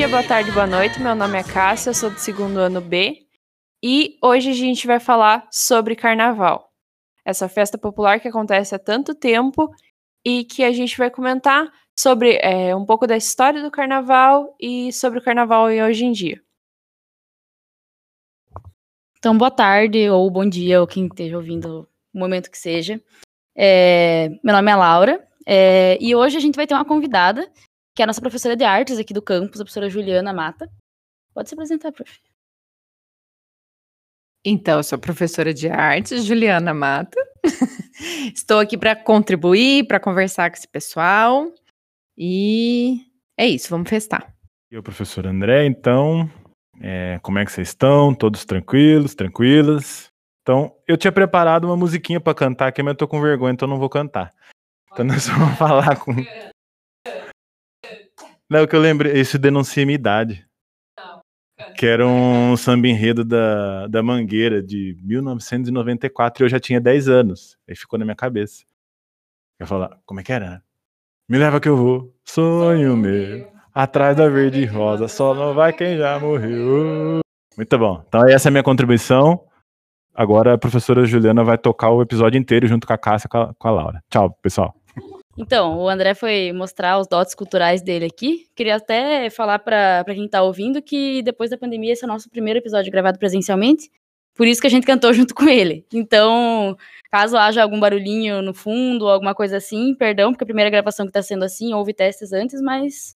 Dia, boa tarde, boa noite. Meu nome é Cássia, eu sou do segundo ano B e hoje a gente vai falar sobre carnaval. Essa festa popular que acontece há tanto tempo e que a gente vai comentar sobre é, um pouco da história do carnaval e sobre o carnaval hoje em dia. Então, boa tarde ou bom dia, ou quem esteja ouvindo o momento que seja. É, meu nome é Laura é, e hoje a gente vai ter uma convidada que é a nossa professora de artes aqui do campus, a professora Juliana Mata. Pode se apresentar, prof. Então, eu sou professora de artes, Juliana Mata. Estou aqui para contribuir, para conversar com esse pessoal. E é isso, vamos festar. Eu, professor André, então, é, como é que vocês estão? Todos tranquilos, tranquilas? Então, eu tinha preparado uma musiquinha para cantar aqui, mas eu tô com vergonha, então não vou cantar. Então nós vamos falar com. Não, que eu lembrei, isso denuncia minha idade. Que era um samba enredo da, da Mangueira de 1994 e eu já tinha 10 anos. Aí ficou na minha cabeça. Eu falar, como é que era? Me leva que eu vou, sonho meu, atrás da verde rosa, só não vai quem já morreu. Muito bom. Então essa é a minha contribuição. Agora a professora Juliana vai tocar o episódio inteiro junto com a Cássia e com a Laura. Tchau, pessoal. Então, o André foi mostrar os dotes culturais dele aqui. Queria até falar para quem está ouvindo que depois da pandemia esse é o nosso primeiro episódio gravado presencialmente. Por isso que a gente cantou junto com ele. Então, caso haja algum barulhinho no fundo ou alguma coisa assim, perdão, porque a primeira gravação que está sendo assim, houve testes antes, mas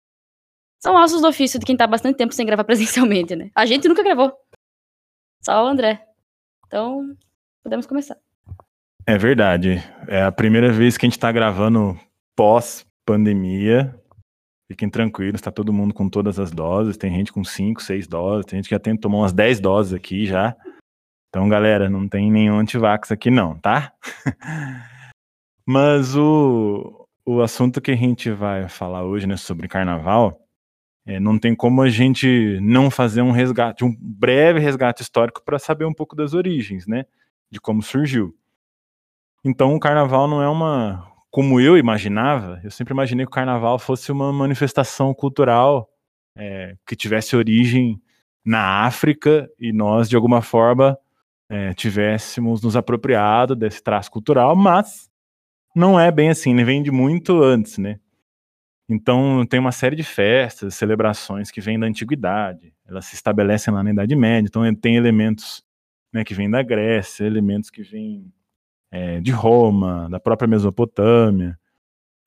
são ossos do ofício de quem está bastante tempo sem gravar presencialmente, né? A gente nunca gravou. Só o André. Então, podemos começar. É verdade. É a primeira vez que a gente está gravando pós-pandemia. Fiquem tranquilos, está todo mundo com todas as doses. Tem gente com 5, 6 doses, tem gente que já tem tomar umas 10 doses aqui já. Então, galera, não tem nenhum antivax aqui não, tá? Mas o, o assunto que a gente vai falar hoje, né, sobre carnaval, é, não tem como a gente não fazer um resgate, um breve resgate histórico para saber um pouco das origens, né, de como surgiu. Então, o carnaval não é uma, como eu imaginava, eu sempre imaginei que o carnaval fosse uma manifestação cultural é, que tivesse origem na África e nós, de alguma forma, é, tivéssemos nos apropriado desse traço cultural, mas não é bem assim, ele vem de muito antes, né? Então, tem uma série de festas, celebrações que vêm da antiguidade, elas se estabelecem lá na Idade Média, então tem elementos né, que vêm da Grécia, elementos que vêm é, de Roma, da própria Mesopotâmia,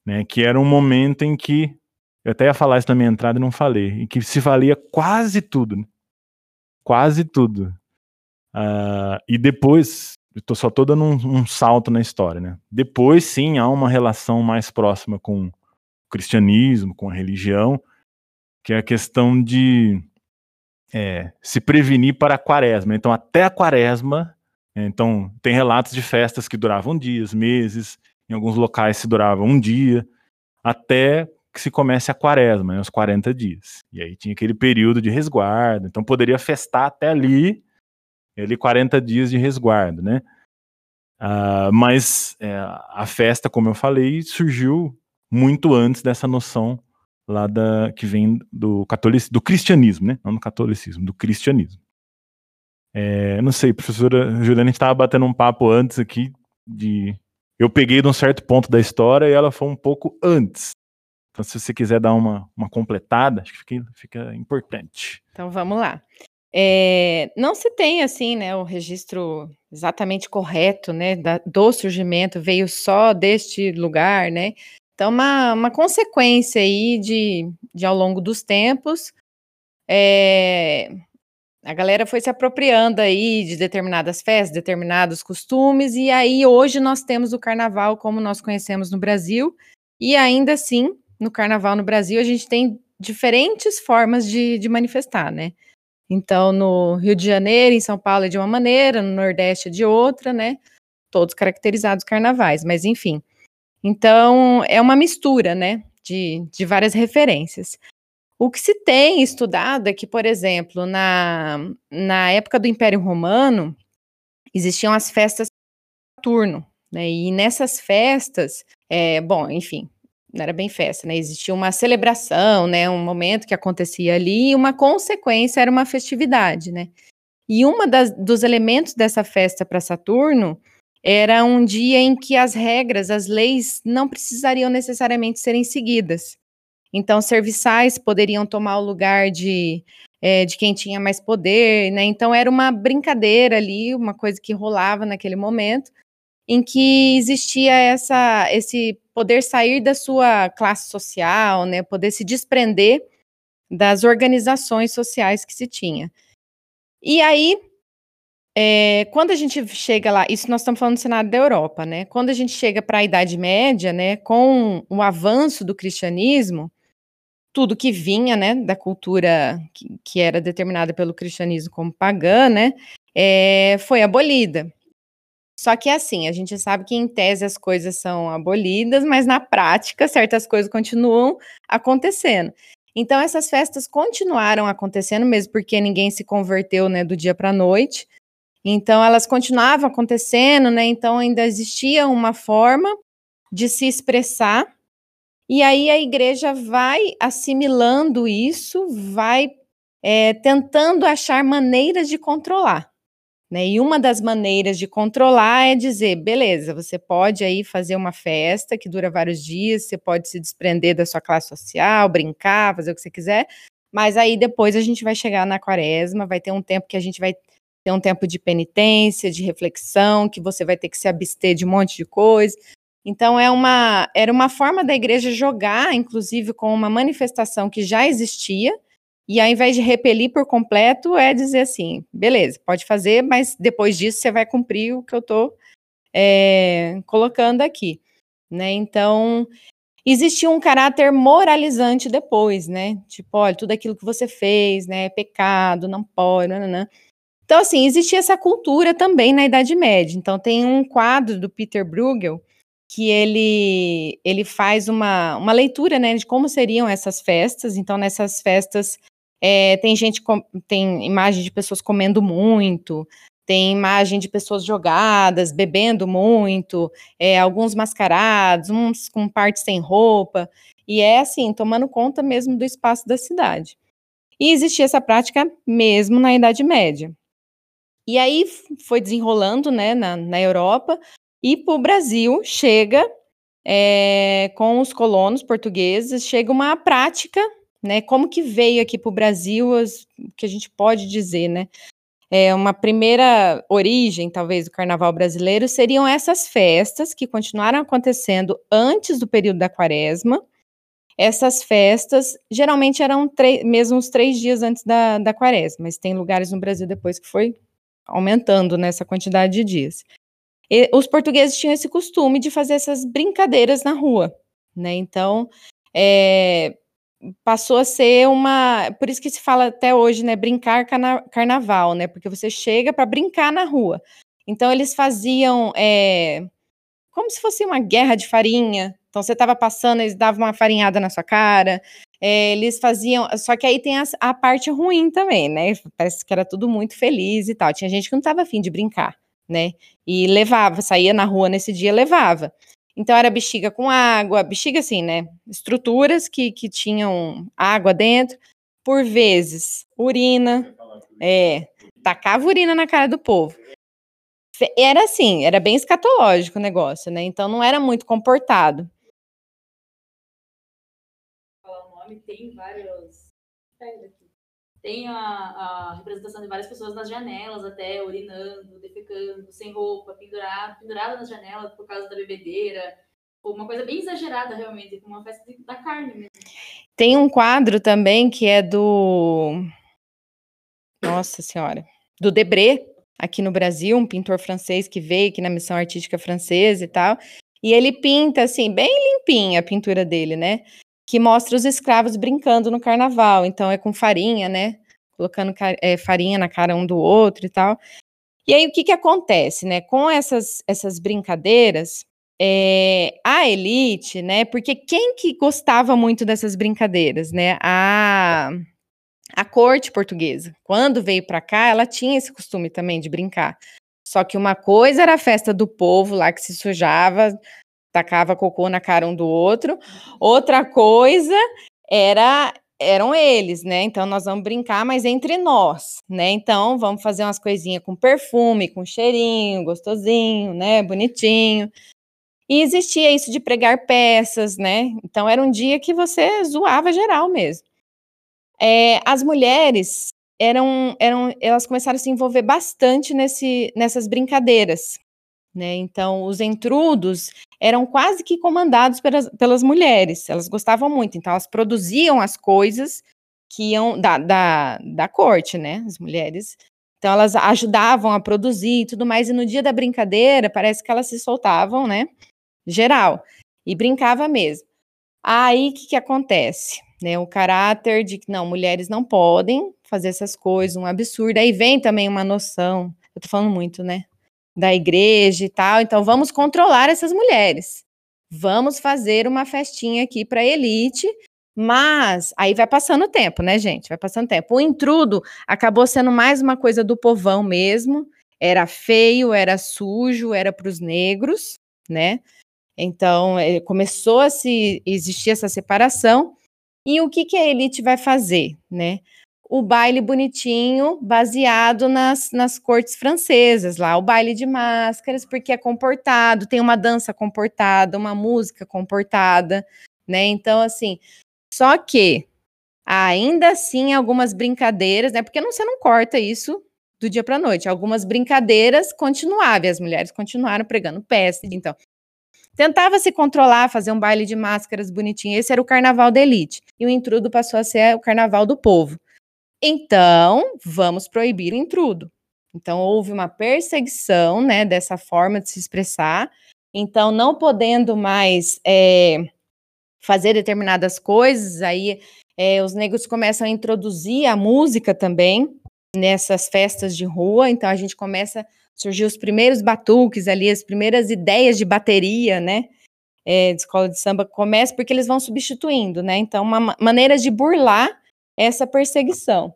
né, que era um momento em que, eu até ia falar isso na minha entrada e não falei, em que se valia quase tudo, né? quase tudo. Uh, e depois, eu só estou dando um, um, salto na história, né? Depois, sim, há uma relação mais próxima com o cristianismo, com a religião, que é a questão de é, se prevenir para a quaresma. Então, até a quaresma, então, tem relatos de festas que duravam dias, meses, em alguns locais se durava um dia, até que se comece a quaresma, né, os 40 dias. E aí tinha aquele período de resguardo, então poderia festar até ali, ali 40 dias de resguardo, né? Uh, mas é, a festa, como eu falei, surgiu muito antes dessa noção lá da que vem do catolicismo, do cristianismo, né? Não do catolicismo, do cristianismo. É, não sei, professora Juliana, a gente estava batendo um papo antes aqui de. Eu peguei de um certo ponto da história e ela foi um pouco antes. Então, se você quiser dar uma, uma completada, acho que fica, fica importante. Então, vamos lá. É, não se tem, assim, né, o registro exatamente correto, né, da, do surgimento, veio só deste lugar, né, então uma, uma consequência aí de, de ao longo dos tempos, é, a galera foi se apropriando aí de determinadas festas, determinados costumes, e aí hoje nós temos o carnaval como nós conhecemos no Brasil, e ainda assim, no carnaval no Brasil, a gente tem diferentes formas de, de manifestar, né? Então, no Rio de Janeiro, em São Paulo é de uma maneira, no Nordeste é de outra, né? Todos caracterizados carnavais, mas enfim. Então, é uma mistura, né? De, de várias referências. O que se tem estudado é que, por exemplo, na, na época do Império Romano, existiam as festas Saturno, né? E nessas festas, é, bom, enfim, não era bem festa, né? Existia uma celebração, né? Um momento que acontecia ali, e uma consequência era uma festividade, né? E uma dos elementos dessa festa para Saturno era um dia em que as regras, as leis não precisariam necessariamente serem seguidas. Então, serviçais poderiam tomar o lugar de, é, de quem tinha mais poder, né? Então, era uma brincadeira ali, uma coisa que rolava naquele momento, em que existia essa, esse poder sair da sua classe social, né? Poder se desprender das organizações sociais que se tinha. E aí, é, quando a gente chega lá, isso nós estamos falando do cenário da Europa, né? Quando a gente chega para a Idade Média, né, com o avanço do cristianismo, tudo que vinha, né, da cultura que, que era determinada pelo cristianismo como pagã, né, é, foi abolida. Só que assim, a gente sabe que em tese as coisas são abolidas, mas na prática certas coisas continuam acontecendo. Então essas festas continuaram acontecendo mesmo porque ninguém se converteu, né, do dia para a noite. Então elas continuavam acontecendo, né? Então ainda existia uma forma de se expressar e aí a igreja vai assimilando isso, vai é, tentando achar maneiras de controlar. Né? E uma das maneiras de controlar é dizer, beleza, você pode aí fazer uma festa que dura vários dias, você pode se desprender da sua classe social, brincar, fazer o que você quiser, mas aí depois a gente vai chegar na quaresma, vai ter um tempo que a gente vai ter um tempo de penitência, de reflexão, que você vai ter que se abster de um monte de coisa, então é uma era uma forma da igreja jogar, inclusive com uma manifestação que já existia, e ao invés de repelir por completo, é dizer assim, beleza, pode fazer, mas depois disso você vai cumprir o que eu estou é, colocando aqui, né? Então existia um caráter moralizante depois, né? Tipo, olha, tudo aquilo que você fez, né, é pecado, não pode, não, não, não. Então, assim, existia essa cultura também na Idade Média. Então, tem um quadro do Peter Bruegel, que ele, ele faz uma, uma leitura né, de como seriam essas festas. Então, nessas festas, é, tem gente, com, tem imagem de pessoas comendo muito, tem imagem de pessoas jogadas, bebendo muito, é, alguns mascarados, uns com partes sem roupa, e é assim, tomando conta mesmo do espaço da cidade. E existia essa prática mesmo na Idade Média. E aí foi desenrolando né, na, na Europa, e para o Brasil chega, é, com os colonos portugueses, chega uma prática, né? Como que veio aqui para o Brasil, o que a gente pode dizer, né? É, uma primeira origem, talvez, do carnaval brasileiro seriam essas festas que continuaram acontecendo antes do período da quaresma. Essas festas geralmente eram mesmo uns três dias antes da, da quaresma, mas tem lugares no Brasil depois que foi aumentando nessa quantidade de dias. E os portugueses tinham esse costume de fazer essas brincadeiras na rua, né? Então, é, passou a ser uma. Por isso que se fala até hoje, né? Brincar carna, carnaval, né? Porque você chega para brincar na rua. Então, eles faziam é, como se fosse uma guerra de farinha. Então, você estava passando, eles davam uma farinhada na sua cara. É, eles faziam. Só que aí tem a, a, parte ruim também, né? Parece que era tudo muito feliz e tal. Tinha gente que não estava afim de brincar né? E levava, saía na rua nesse dia, levava. Então era bexiga com água, bexiga assim, né? Estruturas que, que tinham água dentro, por vezes urina, é, tacava urina na cara do povo. Era assim, era bem escatológico o negócio, né? Então não era muito comportado. Tem vários tem a, a, representação de várias pessoas nas janelas, até urinando, defecando, sem roupa, pendurado, pendurada nas janelas por causa da bebedeira. Uma coisa bem exagerada, realmente, como uma festa da carne mesmo. Tem um quadro também que é do. Nossa Senhora. Do Debré, aqui no Brasil, um pintor francês que veio aqui na missão artística francesa e tal. E ele pinta, assim, bem limpinha a pintura dele, né? Que mostra os escravos brincando no carnaval. Então é com farinha, né? Colocando é, farinha na cara um do outro e tal. E aí o que, que acontece, né? Com essas, essas brincadeiras, é, a elite, né? Porque quem que gostava muito dessas brincadeiras, né? A, a corte portuguesa, quando veio para cá, ela tinha esse costume também de brincar. Só que uma coisa era a festa do povo lá que se sujava, tacava cocô na cara um do outro. Outra coisa era eram eles, né? Então nós vamos brincar, mas entre nós, né? Então vamos fazer umas coisinhas com perfume, com cheirinho, gostosinho, né? Bonitinho. E existia isso de pregar peças, né? Então era um dia que você zoava geral mesmo. É, as mulheres eram, eram, elas começaram a se envolver bastante nesse, nessas brincadeiras, né? Então os entrudos eram quase que comandados pelas, pelas mulheres. Elas gostavam muito, então elas produziam as coisas que iam da, da, da corte, né? As mulheres. Então elas ajudavam a produzir e tudo mais. E no dia da brincadeira, parece que elas se soltavam, né? Geral. E brincava mesmo. Aí o que, que acontece? Né, o caráter de que não, mulheres não podem fazer essas coisas, um absurdo. Aí vem também uma noção, eu tô falando muito, né? Da igreja e tal. Então vamos controlar essas mulheres. Vamos fazer uma festinha aqui para elite, mas aí vai passando o tempo, né, gente? Vai passando o tempo. O intrudo acabou sendo mais uma coisa do povão mesmo. Era feio, era sujo, era para os negros, né? Então eh, começou a se existir essa separação. E o que, que a elite vai fazer, né? O baile bonitinho, baseado nas, nas cortes francesas, lá, o baile de máscaras, porque é comportado, tem uma dança comportada, uma música comportada, né? Então, assim, só que ainda assim algumas brincadeiras, né? Porque não, você não corta isso do dia para noite. Algumas brincadeiras continuavam, as mulheres continuaram pregando peste, então. Tentava se controlar, fazer um baile de máscaras bonitinho. Esse era o carnaval da elite. E o intrudo passou a ser o carnaval do povo. Então, vamos proibir o intrudo. Então, houve uma perseguição, né, dessa forma de se expressar. Então, não podendo mais é, fazer determinadas coisas, aí é, os negros começam a introduzir a música também nessas festas de rua. Então, a gente começa a surgir os primeiros batuques ali, as primeiras ideias de bateria, né? É, de escola de samba começa porque eles vão substituindo, né? Então, uma maneira de burlar essa perseguição.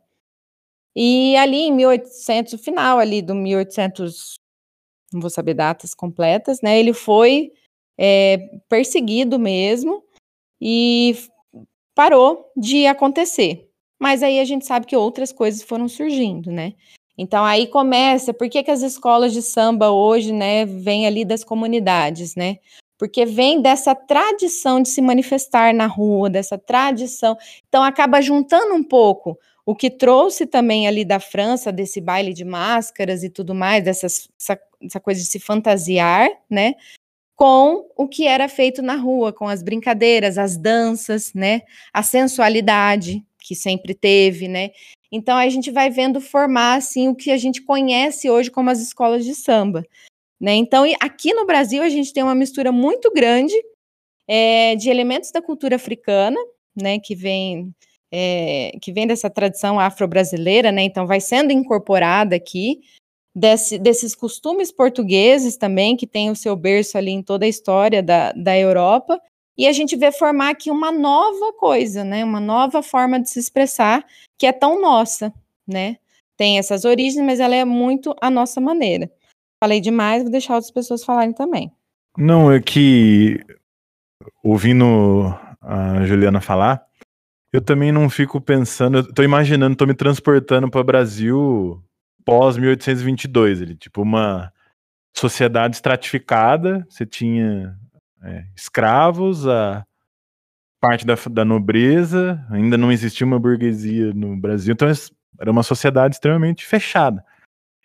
E ali em 1800, o final ali do 1800, não vou saber datas completas, né? Ele foi é, perseguido mesmo e parou de acontecer. Mas aí a gente sabe que outras coisas foram surgindo, né? Então aí começa, por que, que as escolas de samba hoje, né, vêm ali das comunidades, né? Porque vem dessa tradição de se manifestar na rua, dessa tradição. Então, acaba juntando um pouco o que trouxe também ali da França, desse baile de máscaras e tudo mais, dessas, essa, essa coisa de se fantasiar, né? Com o que era feito na rua, com as brincadeiras, as danças, né? A sensualidade que sempre teve, né? Então a gente vai vendo formar assim o que a gente conhece hoje como as escolas de samba. Né? Então, aqui no Brasil, a gente tem uma mistura muito grande é, de elementos da cultura africana, né, que vem é, que vem dessa tradição afro-brasileira, né? Então, vai sendo incorporada aqui desse, desses costumes portugueses também, que tem o seu berço ali em toda a história da, da Europa. E a gente vê formar aqui uma nova coisa, né? Uma nova forma de se expressar que é tão nossa, né? Tem essas origens, mas ela é muito a nossa maneira. Falei demais, vou deixar outras pessoas falarem também. Não, é que ouvindo a Juliana falar, eu também não fico pensando, eu tô imaginando, tô me transportando para o Brasil pós 1822, ele tipo uma sociedade estratificada, você tinha é, escravos, a parte da, da nobreza, ainda não existia uma burguesia no Brasil, então era uma sociedade extremamente fechada.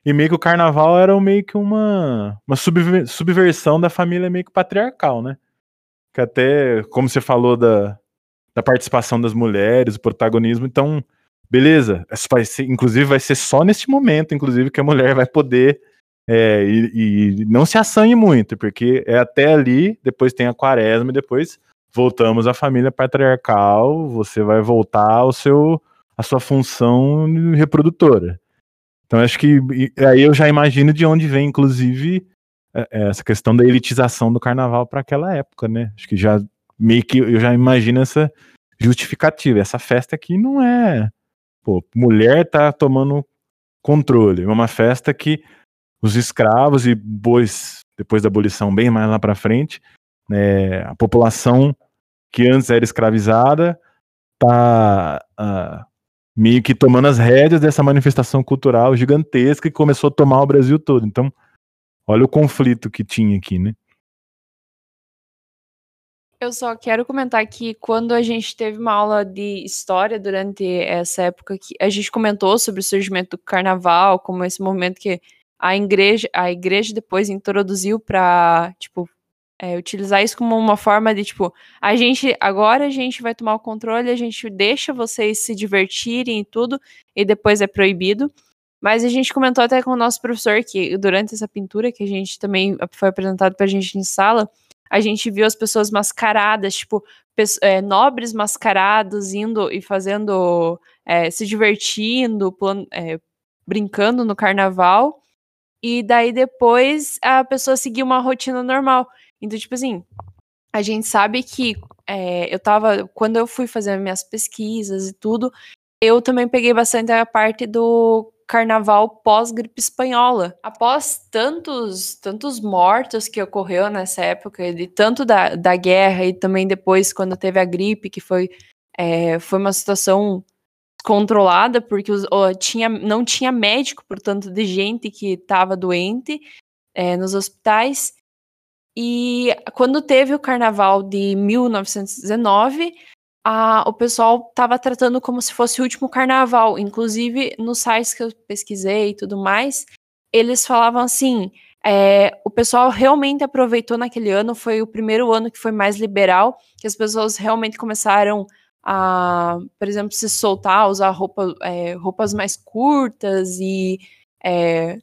E meio que o carnaval era meio que uma, uma subver, subversão da família meio que patriarcal, né? Que até, como você falou da, da participação das mulheres, o protagonismo, então, beleza, vai ser, inclusive vai ser só neste momento, inclusive, que a mulher vai poder é, e, e, não se assanhe muito, porque é até ali, depois tem a quaresma e depois voltamos à família patriarcal, você vai voltar ao seu a sua função reprodutora. Então acho que aí eu já imagino de onde vem, inclusive, é, é, essa questão da elitização do carnaval para aquela época, né? Acho que já meio que eu já imagino essa justificativa. Essa festa aqui não é, pô, mulher tá tomando controle. É uma festa que os escravos e bois, depois da abolição, bem mais lá para frente, É, a população que antes era escravizada está uh, meio que tomando as rédeas dessa manifestação cultural gigantesca que começou a tomar o Brasil todo. Então, olha o conflito que tinha aqui, né? Eu só quero comentar que quando a gente teve uma aula de história durante essa época, que a gente comentou sobre o surgimento do carnaval, como esse momento que a igreja, a igreja depois introduziu para, tipo, é, utilizar isso como uma forma de, tipo, a gente, agora a gente vai tomar o controle, a gente deixa vocês se divertirem e tudo, e depois é proibido. Mas a gente comentou até com o nosso professor que durante essa pintura que a gente também foi apresentado pra gente em sala, a gente viu as pessoas mascaradas, tipo, é, nobres mascarados indo e fazendo, é, se divertindo, é, brincando no carnaval. E daí depois a pessoa seguia uma rotina normal. Então, tipo assim, a gente sabe que é, eu tava. Quando eu fui fazer minhas pesquisas e tudo, eu também peguei bastante a parte do carnaval pós-gripe espanhola. Após tantos, tantos mortos que ocorreu nessa época, de tanto da, da guerra e também depois quando teve a gripe, que foi, é, foi uma situação controlada, porque os, tinha, não tinha médico, portanto, de gente que estava doente é, nos hospitais. E quando teve o carnaval de 1919, a, o pessoal estava tratando como se fosse o último carnaval. Inclusive, nos sites que eu pesquisei e tudo mais, eles falavam assim: é, o pessoal realmente aproveitou naquele ano, foi o primeiro ano que foi mais liberal, que as pessoas realmente começaram a, por exemplo, se soltar, usar roupa, é, roupas mais curtas e é,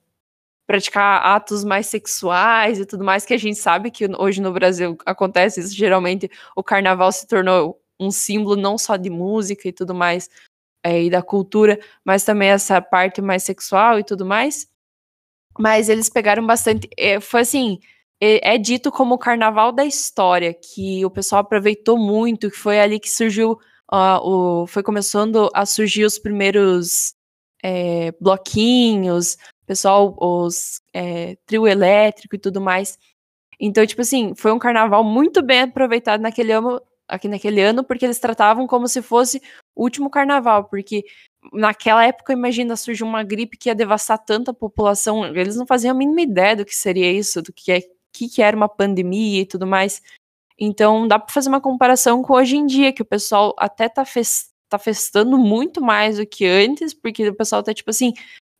praticar atos mais sexuais e tudo mais, que a gente sabe que hoje no Brasil acontece isso. Geralmente o carnaval se tornou um símbolo não só de música e tudo mais, é, e da cultura, mas também essa parte mais sexual e tudo mais. Mas eles pegaram bastante. É, foi assim. É, é dito como o carnaval da história, que o pessoal aproveitou muito, que foi ali que surgiu. Uh, o, foi começando a surgir os primeiros é, bloquinhos, pessoal, os é, trio elétrico e tudo mais. Então, tipo assim, foi um carnaval muito bem aproveitado naquele ano, aqui naquele ano, porque eles tratavam como se fosse o último carnaval, porque naquela época, imagina, surgiu uma gripe que ia devastar tanta população, eles não faziam a mínima ideia do que seria isso, do que, é, que, que era uma pandemia e tudo mais. Então, dá para fazer uma comparação com hoje em dia, que o pessoal até tá, fest, tá festando muito mais do que antes, porque o pessoal tá tipo assim,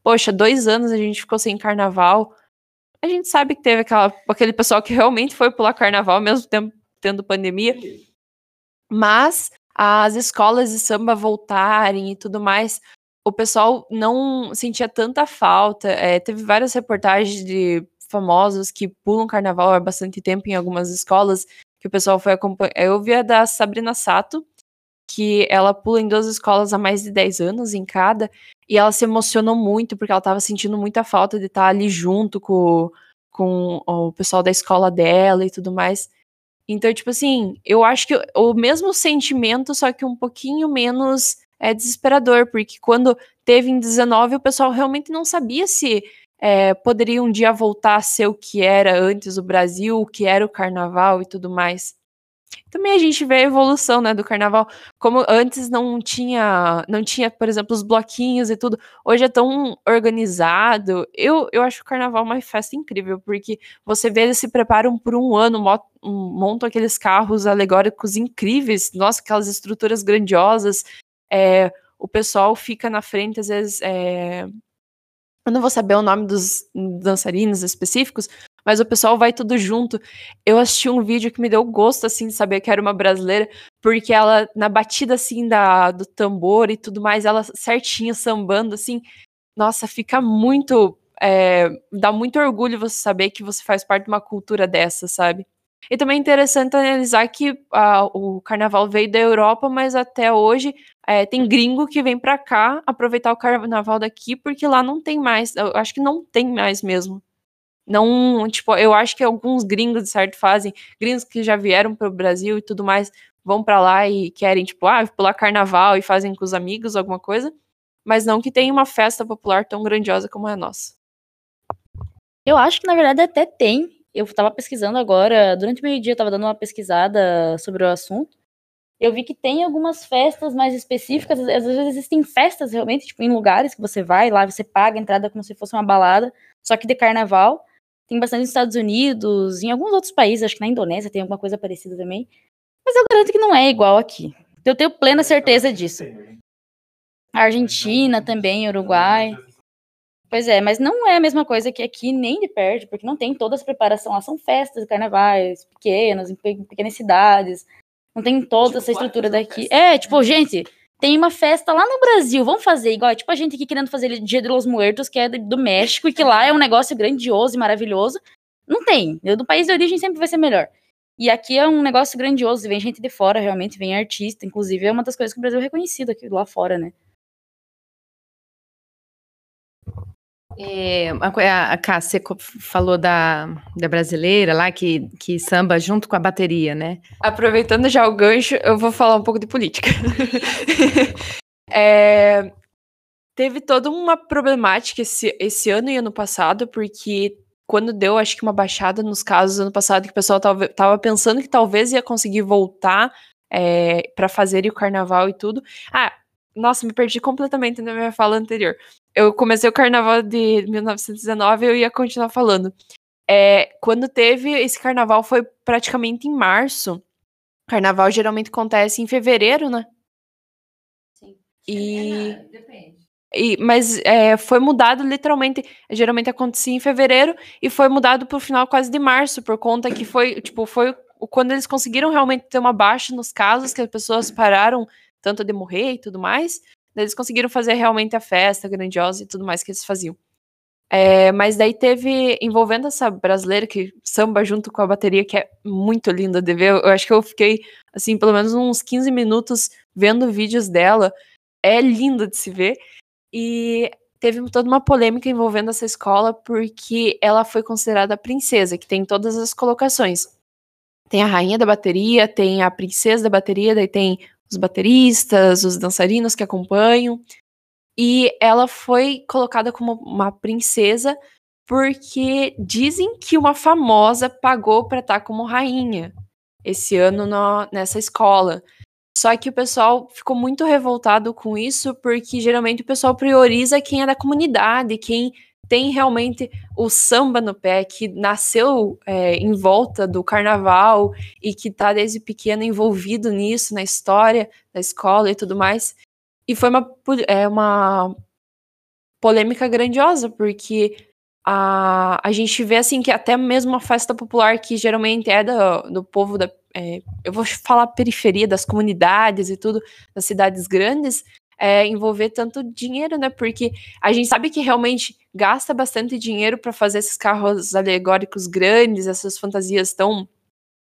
poxa, dois anos a gente ficou sem carnaval. A gente sabe que teve aquela, aquele pessoal que realmente foi pular carnaval, mesmo tempo tendo pandemia. Mas as escolas de samba voltarem e tudo mais, o pessoal não sentia tanta falta. É, teve várias reportagens de famosos que pulam carnaval há bastante tempo em algumas escolas, que o pessoal foi acompanhar. Eu vi a da Sabrina Sato, que ela pula em duas escolas há mais de 10 anos em cada, e ela se emocionou muito porque ela estava sentindo muita falta de estar ali junto com, com o pessoal da escola dela e tudo mais. Então, tipo assim, eu acho que o mesmo sentimento, só que um pouquinho menos é desesperador, porque quando teve em 19, o pessoal realmente não sabia se é, poderia um dia voltar a ser o que era antes o Brasil, o que era o carnaval e tudo mais. Também a gente vê a evolução, né, do carnaval. Como antes não tinha, não tinha, por exemplo, os bloquinhos e tudo. Hoje é tão organizado. Eu, eu acho o carnaval uma festa incrível, porque você vê eles se preparam por um ano, montam aqueles carros alegóricos incríveis, nossa, aquelas estruturas grandiosas. É, o pessoal fica na frente, às vezes. É... Eu não vou saber o nome dos dançarinos específicos, mas o pessoal vai tudo junto. Eu assisti um vídeo que me deu gosto, assim, de saber que era uma brasileira, porque ela, na batida, assim, da, do tambor e tudo mais, ela certinha, sambando, assim, nossa, fica muito. É, dá muito orgulho você saber que você faz parte de uma cultura dessa, sabe? E também é interessante analisar que uh, o carnaval veio da Europa, mas até hoje é, tem gringo que vem para cá aproveitar o carnaval daqui, porque lá não tem mais. Eu acho que não tem mais mesmo. Não, tipo, eu acho que alguns gringos, de certo, fazem, gringos que já vieram para o Brasil e tudo mais, vão para lá e querem, tipo, ah, pular carnaval e fazem com os amigos alguma coisa, mas não que tenha uma festa popular tão grandiosa como a nossa. Eu acho que, na verdade, até tem, eu estava pesquisando agora, durante o meio-dia eu estava dando uma pesquisada sobre o assunto. Eu vi que tem algumas festas mais específicas, às vezes existem festas realmente, tipo, em lugares que você vai, lá você paga a entrada como se fosse uma balada, só que de carnaval. Tem bastante nos Estados Unidos, em alguns outros países, acho que na Indonésia tem alguma coisa parecida também. Mas eu garanto que não é igual aqui. Eu tenho plena certeza disso. A Argentina também, Uruguai. Pois é, mas não é a mesma coisa que aqui, nem de perto, porque não tem toda essa preparação lá. São festas, carnavais pequenas, em pequenas cidades. Não tem toda tipo, essa estrutura daqui. É, tipo, gente, tem uma festa lá no Brasil, vamos fazer igual. Tipo, a gente aqui querendo fazer Dia de los Muertos, que é do México, e que lá é um negócio grandioso e maravilhoso. Não tem. Do país de origem sempre vai ser melhor. E aqui é um negócio grandioso, vem gente de fora, realmente, vem artista. Inclusive, é uma das coisas que o Brasil é reconhecido aqui lá fora, né? É, a, Cássia falou da, da brasileira lá que, que samba junto com a bateria, né? Aproveitando já o gancho, eu vou falar um pouco de política. é, teve toda uma problemática esse, esse ano e ano passado, porque quando deu, acho que uma baixada nos casos ano passado, que o pessoal tava, tava pensando que talvez ia conseguir voltar é, para fazer o carnaval e tudo. Ah, nossa, me perdi completamente na minha fala anterior eu comecei o carnaval de 1919 e eu ia continuar falando. É, quando teve esse carnaval foi praticamente em março. Carnaval geralmente acontece em fevereiro, né? Sim. E... É, depende. E, mas é, foi mudado literalmente. Geralmente acontecia em fevereiro e foi mudado pro final quase de março, por conta que foi, tipo, foi quando eles conseguiram realmente ter uma baixa nos casos, que as pessoas pararam tanto de morrer e tudo mais. Eles conseguiram fazer realmente a festa grandiosa e tudo mais que eles faziam. É, mas daí teve, envolvendo essa brasileira que samba junto com a bateria, que é muito linda de ver. Eu acho que eu fiquei, assim, pelo menos uns 15 minutos vendo vídeos dela. É lindo de se ver. E teve toda uma polêmica envolvendo essa escola, porque ela foi considerada princesa, que tem todas as colocações. Tem a rainha da bateria, tem a princesa da bateria, daí tem os bateristas, os dançarinos que acompanham. E ela foi colocada como uma princesa porque dizem que uma famosa pagou para estar tá como rainha esse ano no, nessa escola. Só que o pessoal ficou muito revoltado com isso, porque geralmente o pessoal prioriza quem é da comunidade, quem tem realmente o samba no pé, que nasceu é, em volta do carnaval e que está desde pequeno envolvido nisso, na história da escola e tudo mais. E foi uma, é, uma polêmica grandiosa, porque a, a gente vê assim que até mesmo uma festa popular que geralmente é do, do povo da. É, eu vou falar periferia das comunidades e tudo, das cidades grandes, é, envolver tanto dinheiro, né? Porque a gente sabe que realmente gasta bastante dinheiro para fazer esses carros alegóricos grandes, essas fantasias tão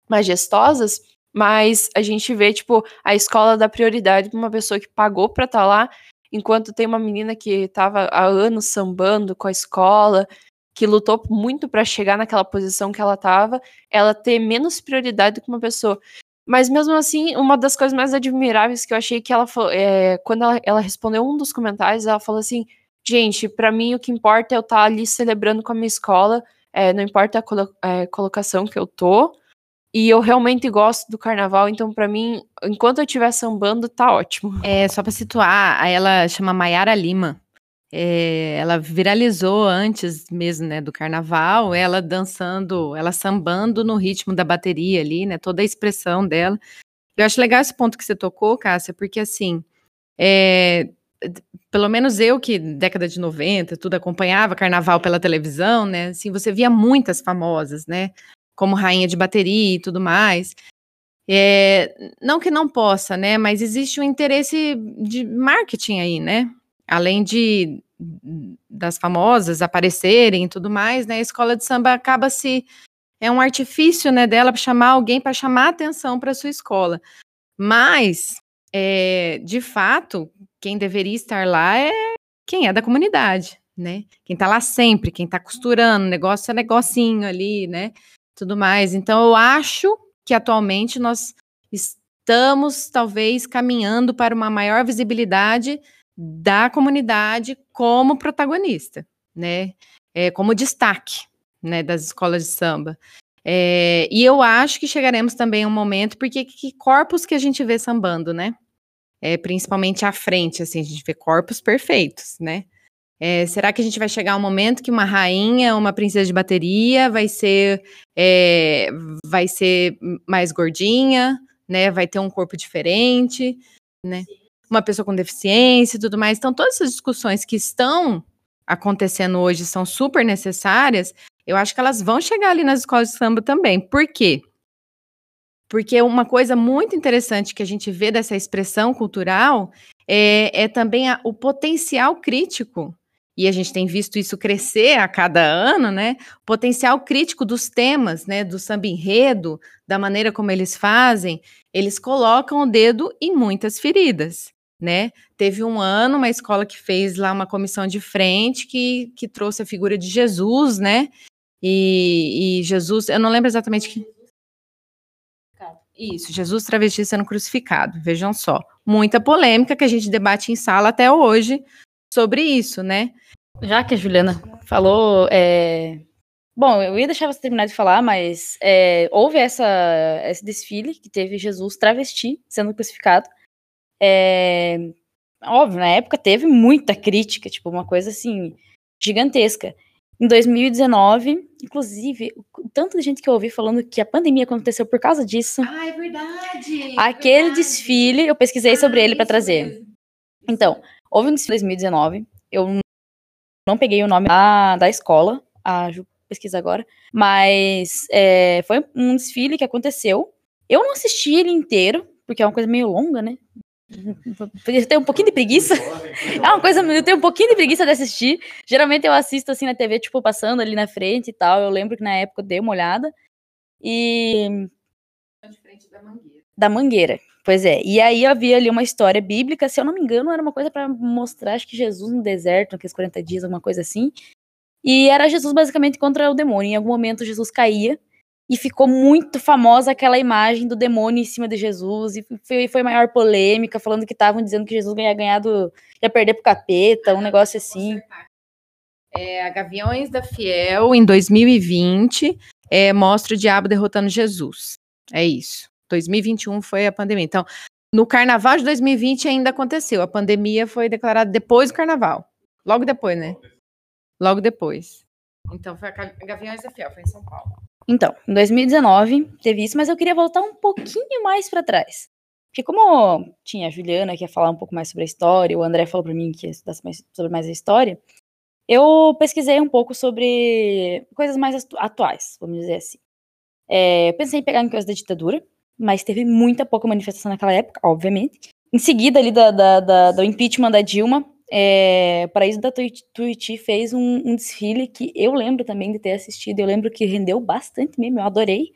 majestosas, mas a gente vê, tipo, a escola dá prioridade para uma pessoa que pagou para estar tá lá, enquanto tem uma menina que estava há anos sambando com a escola, que lutou muito para chegar naquela posição que ela estava, ela ter menos prioridade que uma pessoa. Mas mesmo assim, uma das coisas mais admiráveis que eu achei que ela é, quando ela, ela respondeu um dos comentários, ela falou assim: gente, para mim o que importa é eu estar tá ali celebrando com a minha escola, é, não importa a colo é, colocação que eu tô. E eu realmente gosto do carnaval, então para mim, enquanto eu estiver sambando, tá ótimo. É, só para situar, ela chama Maiara Lima. É, ela viralizou antes mesmo, né, do carnaval, ela dançando, ela sambando no ritmo da bateria ali, né, toda a expressão dela. Eu acho legal esse ponto que você tocou, Cássia, porque assim, é, pelo menos eu que década de 90, tudo acompanhava carnaval pela televisão, né, assim, você via muitas famosas, né, como rainha de bateria e tudo mais. É, não que não possa, né, mas existe um interesse de marketing aí, né, além de das famosas aparecerem e tudo mais, né, a escola de samba acaba se é um artifício, né, dela para chamar alguém para chamar atenção para sua escola. Mas, é, de fato, quem deveria estar lá é quem é da comunidade, né? Quem está lá sempre, quem está costurando, negócio é negocinho ali, né? Tudo mais. Então, eu acho que atualmente nós estamos talvez caminhando para uma maior visibilidade da comunidade como protagonista, né? É, como destaque, né, das escolas de samba. É, e eu acho que chegaremos também a um momento, porque que corpos que a gente vê sambando, né? É, principalmente à frente, assim, a gente vê corpos perfeitos, né? É, será que a gente vai chegar a um momento que uma rainha, uma princesa de bateria vai ser, é, vai ser mais gordinha, né? Vai ter um corpo diferente, né? Uma pessoa com deficiência e tudo mais. Então, todas essas discussões que estão acontecendo hoje são super necessárias. Eu acho que elas vão chegar ali nas escolas de samba também. Por quê? Porque uma coisa muito interessante que a gente vê dessa expressão cultural é, é também a, o potencial crítico e a gente tem visto isso crescer a cada ano, né? O potencial crítico dos temas, né? Do samba enredo, da maneira como eles fazem, eles colocam o dedo em muitas feridas, né? Teve um ano uma escola que fez lá uma comissão de frente que, que trouxe a figura de Jesus, né? E, e Jesus, eu não lembro exatamente que. Isso, Jesus travesti sendo crucificado, vejam só. Muita polêmica que a gente debate em sala até hoje sobre isso, né? Já que a Juliana falou, é... bom, eu ia deixar você terminar de falar, mas é, houve essa, esse desfile que teve Jesus travesti sendo crucificado. É... Óbvio, na época teve muita crítica, tipo, uma coisa assim, gigantesca. Em 2019, inclusive, tanto de gente que eu ouvi falando que a pandemia aconteceu por causa disso. Ah, é verdade! Aquele verdade. desfile, eu pesquisei ah, sobre ele para trazer. Mesmo. Então, houve um desfile em 2019. Eu não peguei o nome da, da escola, a Ju pesquisa agora, mas é, foi um desfile que aconteceu. Eu não assisti ele inteiro, porque é uma coisa meio longa, né? Podia ter um pouquinho de preguiça. É uma coisa, eu tenho um pouquinho de preguiça de assistir. Geralmente eu assisto assim na TV, tipo, passando ali na frente e tal. Eu lembro que na época eu dei uma olhada. E. Da mangueira. Da mangueira. Pois é. E aí havia ali uma história bíblica, se eu não me engano, era uma coisa para mostrar, acho que Jesus no deserto, naqueles 40 dias, alguma coisa assim. E era Jesus basicamente contra o demônio. Em algum momento Jesus caía e ficou muito famosa aquela imagem do demônio em cima de Jesus. E foi, foi maior polêmica, falando que estavam dizendo que Jesus ia ganhado, ia perder pro capeta, um negócio assim. É, a Gaviões da Fiel, em 2020, é, mostra o diabo derrotando Jesus. É isso. 2021 foi a pandemia. Então, no carnaval de 2020 ainda aconteceu. A pandemia foi declarada depois do carnaval. Logo depois, né? Logo depois. Então, foi a Gaviões da Fiel, foi em São Paulo. Então, em 2019 teve isso, mas eu queria voltar um pouquinho mais para trás. Porque como tinha a Juliana que ia falar um pouco mais sobre a história, o André falou para mim que ia estudar mais, sobre mais a história, eu pesquisei um pouco sobre coisas mais atuais, vamos dizer assim. É, pensei em pegar em coisas da ditadura, mas teve muita pouca manifestação naquela época, obviamente. Em seguida, ali da, da, da do impeachment da Dilma, é, Paraíso da Tuiuti fez um, um, desfile que eu lembro também de ter assistido, eu lembro que rendeu bastante meme, eu adorei.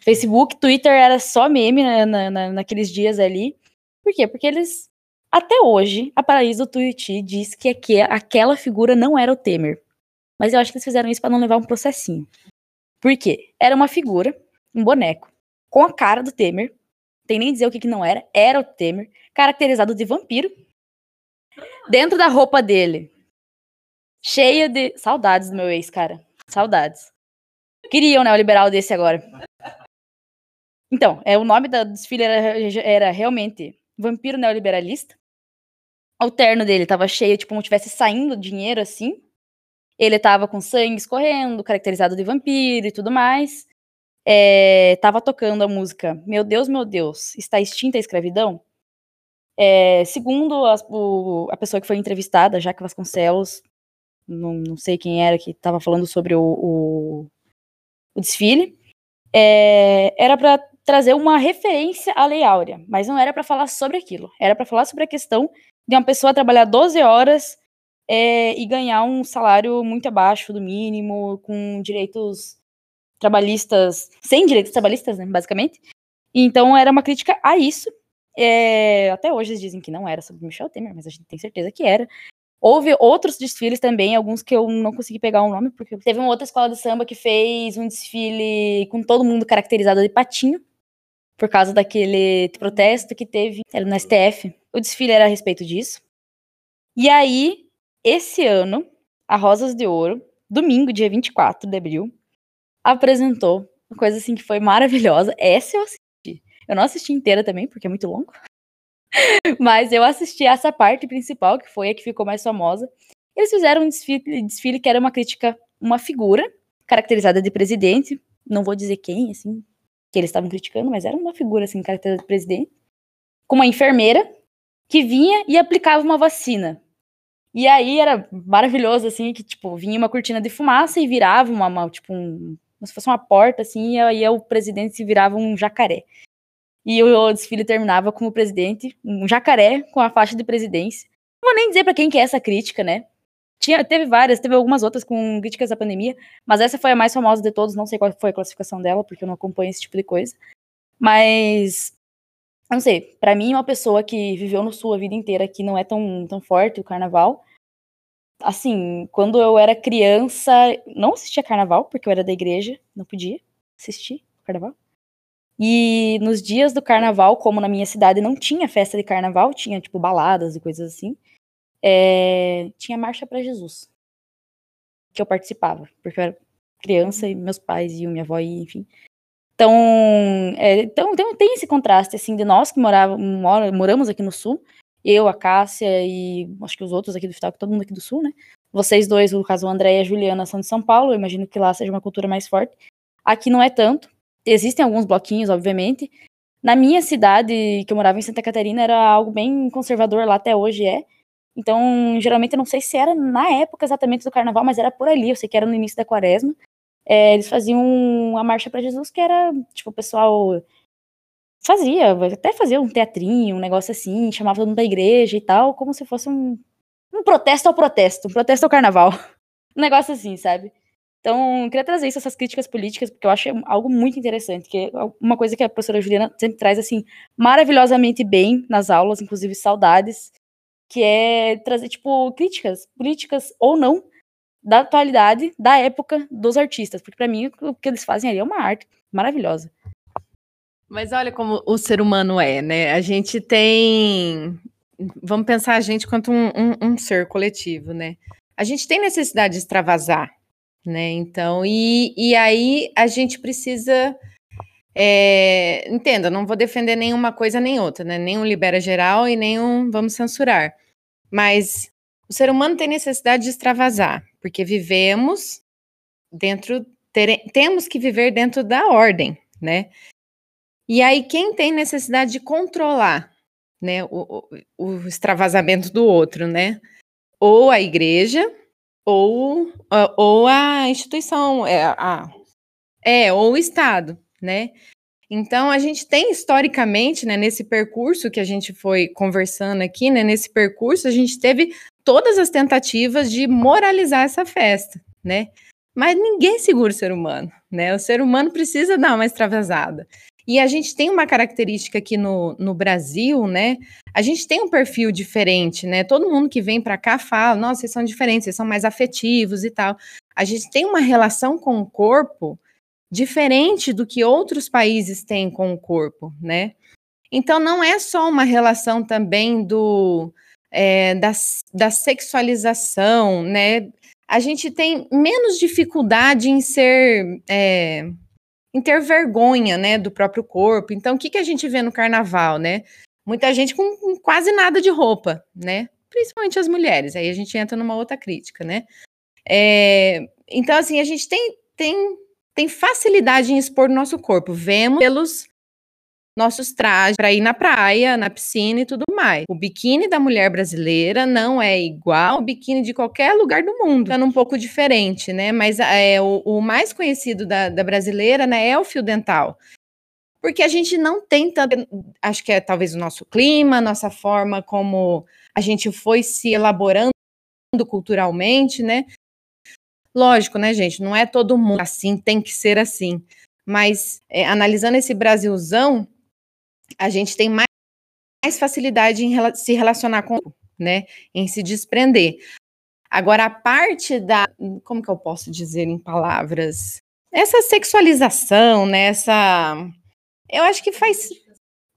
Facebook, Twitter era só meme na, na, naqueles dias ali. Por quê? Porque eles, até hoje, a Paraíso Tuiuti diz que, que aquela figura não era o Temer. Mas eu acho que eles fizeram isso para não levar um processinho. Por quê? Era uma figura, um boneco, com a cara do Temer. Tem nem dizer o que, que não era. Era o Temer, caracterizado de vampiro. Dentro da roupa dele. Cheia de. Saudades do meu ex, cara. Saudades. Queria um neoliberal desse agora. Então, é, o nome da desfile era, era realmente Vampiro Neoliberalista. O terno dele tava cheio, tipo, como tivesse saindo dinheiro assim. Ele tava com sangue escorrendo, caracterizado de vampiro e tudo mais é, tava tocando a música Meu Deus, meu Deus, está extinta a escravidão? É, segundo a, o, a, pessoa que foi entrevistada, Jaque Vasconcelos, não, não sei quem era que estava falando sobre o, o, o desfile, é, era para trazer uma referência à Lei Áurea, mas não era para falar sobre aquilo, era para falar sobre a questão de uma pessoa trabalhar 12 horas é, e ganhar um salário muito abaixo do mínimo, com direitos trabalhistas, sem direitos trabalhistas, né, basicamente. Então era uma crítica a isso. É, até hoje eles dizem que não era sobre Michel Temer, mas a gente tem certeza que era. Houve outros desfiles também, alguns que eu não consegui pegar o nome, porque teve uma outra escola de samba que fez um desfile com todo mundo caracterizado de patinho, por causa daquele protesto que teve era no STF. O desfile era a respeito disso. E aí, esse ano, a Rosas de Ouro domingo, dia 24 de abril, apresentou uma coisa assim que foi maravilhosa. Essa eu. Eu não assisti inteira também, porque é muito longo. Mas eu assisti essa parte principal, que foi a que ficou mais famosa. Eles fizeram um desfile, desfile que era uma crítica, uma figura caracterizada de presidente. Não vou dizer quem, assim, que eles estavam criticando, mas era uma figura, assim, caracterizada de presidente. Com uma enfermeira que vinha e aplicava uma vacina. E aí era maravilhoso, assim, que, tipo, vinha uma cortina de fumaça e virava uma, uma tipo, um, como se fosse uma porta, assim, e aí o presidente se virava um jacaré. E o desfile terminava com o presidente, um jacaré com a faixa de presidência. Não vou nem dizer para quem que é essa crítica, né? Tinha, teve várias, teve algumas outras com críticas à pandemia, mas essa foi a mais famosa de todos, não sei qual foi a classificação dela, porque eu não acompanho esse tipo de coisa. Mas, não sei, para mim, uma pessoa que viveu no Sul a vida inteira, que não é tão, tão forte o carnaval, assim, quando eu era criança, não assistia carnaval, porque eu era da igreja, não podia assistir carnaval. E nos dias do carnaval, como na minha cidade não tinha festa de carnaval, tinha tipo baladas e coisas assim, é, tinha Marcha para Jesus, que eu participava, porque eu era criança e meus pais e minha avó, e, enfim. Então, é, então, tem esse contraste, assim, de nós que morava, mora, moramos aqui no Sul, eu, a Cássia e acho que os outros aqui do Vital, todo mundo aqui do Sul, né? Vocês dois, no caso o André e a Juliana, são de São Paulo, eu imagino que lá seja uma cultura mais forte. Aqui não é tanto, existem alguns bloquinhos, obviamente. Na minha cidade, que eu morava em Santa Catarina, era algo bem conservador, lá até hoje é. Então, geralmente, eu não sei se era na época exatamente do carnaval, mas era por ali, eu sei que era no início da quaresma. É, eles faziam a marcha para Jesus, que era, tipo, o pessoal fazia, até fazia um teatrinho, um negócio assim, chamava todo mundo da igreja e tal, como se fosse um, um protesto ao protesto, um protesto ao carnaval. Um negócio assim, sabe? Então, queria trazer isso, essas críticas políticas, porque eu acho algo muito interessante, que é uma coisa que a professora Juliana sempre traz, assim, maravilhosamente bem nas aulas, inclusive saudades, que é trazer, tipo, críticas, políticas ou não, da atualidade, da época dos artistas, porque para mim o que eles fazem ali é uma arte maravilhosa. Mas olha como o ser humano é, né? A gente tem. Vamos pensar a gente quanto um, um, um ser coletivo, né? A gente tem necessidade de extravasar, né? Então, e, e aí a gente precisa. É, entenda, não vou defender nenhuma coisa nem outra, né? Nenhum libera geral e nenhum vamos censurar. Mas o ser humano tem necessidade de extravasar, porque vivemos dentro, temos que viver dentro da ordem, né? E aí, quem tem necessidade de controlar né, o, o, o extravasamento do outro, né? Ou a igreja, ou, ou a instituição, é, a, é, ou o Estado, né? Então, a gente tem historicamente, né, nesse percurso que a gente foi conversando aqui, né, nesse percurso, a gente teve todas as tentativas de moralizar essa festa, né? Mas ninguém segura o ser humano, né? O ser humano precisa dar uma extravasada. E a gente tem uma característica aqui no, no Brasil, né? A gente tem um perfil diferente, né? Todo mundo que vem para cá fala, nossa, vocês são diferentes, vocês são mais afetivos e tal. A gente tem uma relação com o corpo diferente do que outros países têm com o corpo, né? Então não é só uma relação também do é, da, da sexualização, né? A gente tem menos dificuldade em ser é, em ter vergonha, né, do próprio corpo. Então, o que, que a gente vê no carnaval, né? Muita gente com, com quase nada de roupa, né? Principalmente as mulheres. Aí a gente entra numa outra crítica, né? É, então, assim, a gente tem, tem, tem facilidade em expor o nosso corpo. Vemos pelos nossos trajes para ir na praia, na piscina e tudo mais. O biquíni da mulher brasileira não é igual ao biquíni de qualquer lugar do mundo, ficando um pouco diferente, né? Mas é, o, o mais conhecido da, da brasileira né, é o fio dental. Porque a gente não tem tanto. Acho que é talvez o nosso clima, nossa forma como a gente foi se elaborando culturalmente, né? Lógico, né, gente? Não é todo mundo assim, tem que ser assim. Mas é, analisando esse Brasilzão, a gente tem mais, mais facilidade em rela se relacionar com, né, em se desprender. Agora, a parte da, como que eu posso dizer em palavras? Essa sexualização, né, essa, eu acho que faz,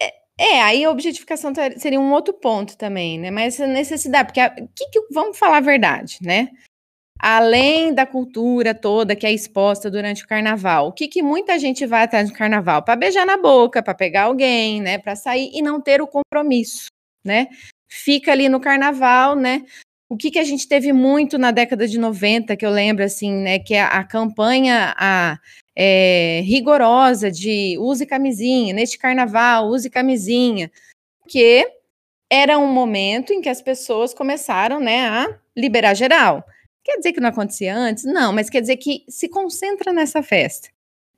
é, é, aí a objetificação seria um outro ponto também, né, mas essa necessidade, porque, a, que, que, vamos falar a verdade, né, além da cultura toda que é exposta durante o carnaval, o que, que muita gente vai atrás do carnaval? Para beijar na boca, para pegar alguém, né? Para sair e não ter o compromisso, né? Fica ali no carnaval, né? O que, que a gente teve muito na década de 90, que eu lembro, assim, né? Que é a, a campanha a, é, rigorosa de use camisinha, neste carnaval, use camisinha, porque era um momento em que as pessoas começaram, né, a liberar geral. Quer dizer que não acontecia antes? Não, mas quer dizer que se concentra nessa festa,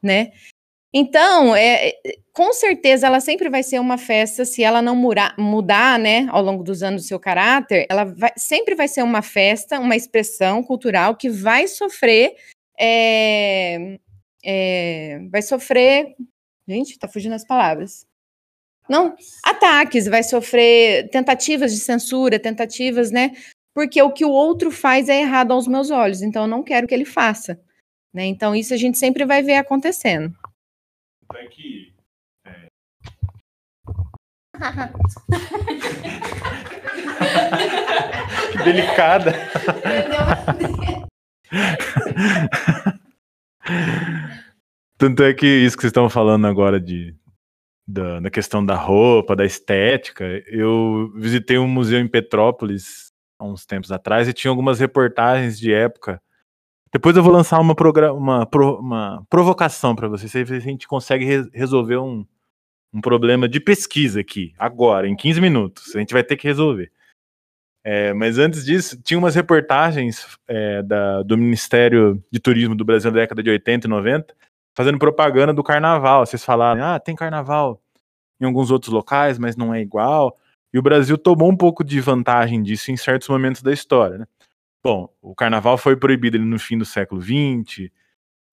né? Então, é, é com certeza, ela sempre vai ser uma festa, se ela não mudar, mudar né, ao longo dos anos o seu caráter, ela vai, sempre vai ser uma festa, uma expressão cultural que vai sofrer, é, é, vai sofrer, gente, tá fugindo as palavras. Não, ataques, vai sofrer tentativas de censura, tentativas, né, porque o que o outro faz é errado aos meus olhos, então eu não quero que ele faça. Né? Então, isso a gente sempre vai ver acontecendo. Então é que. É... que delicada. Tanto é que isso que vocês estão falando agora de da, da, questão da roupa, da estética. Eu visitei um museu em Petrópolis há uns tempos atrás e tinha algumas reportagens de época. Depois eu vou lançar uma, uma, uma provocação para vocês, se a gente consegue re resolver um, um problema de pesquisa aqui, agora, em 15 minutos. A gente vai ter que resolver. É, mas antes disso, tinha umas reportagens é, da, do Ministério de Turismo do Brasil da década de 80 e 90, fazendo propaganda do carnaval. Vocês falaram, ah, tem carnaval em alguns outros locais, mas não é igual. E o Brasil tomou um pouco de vantagem disso em certos momentos da história. Né? Bom, o carnaval foi proibido no fim do século XX,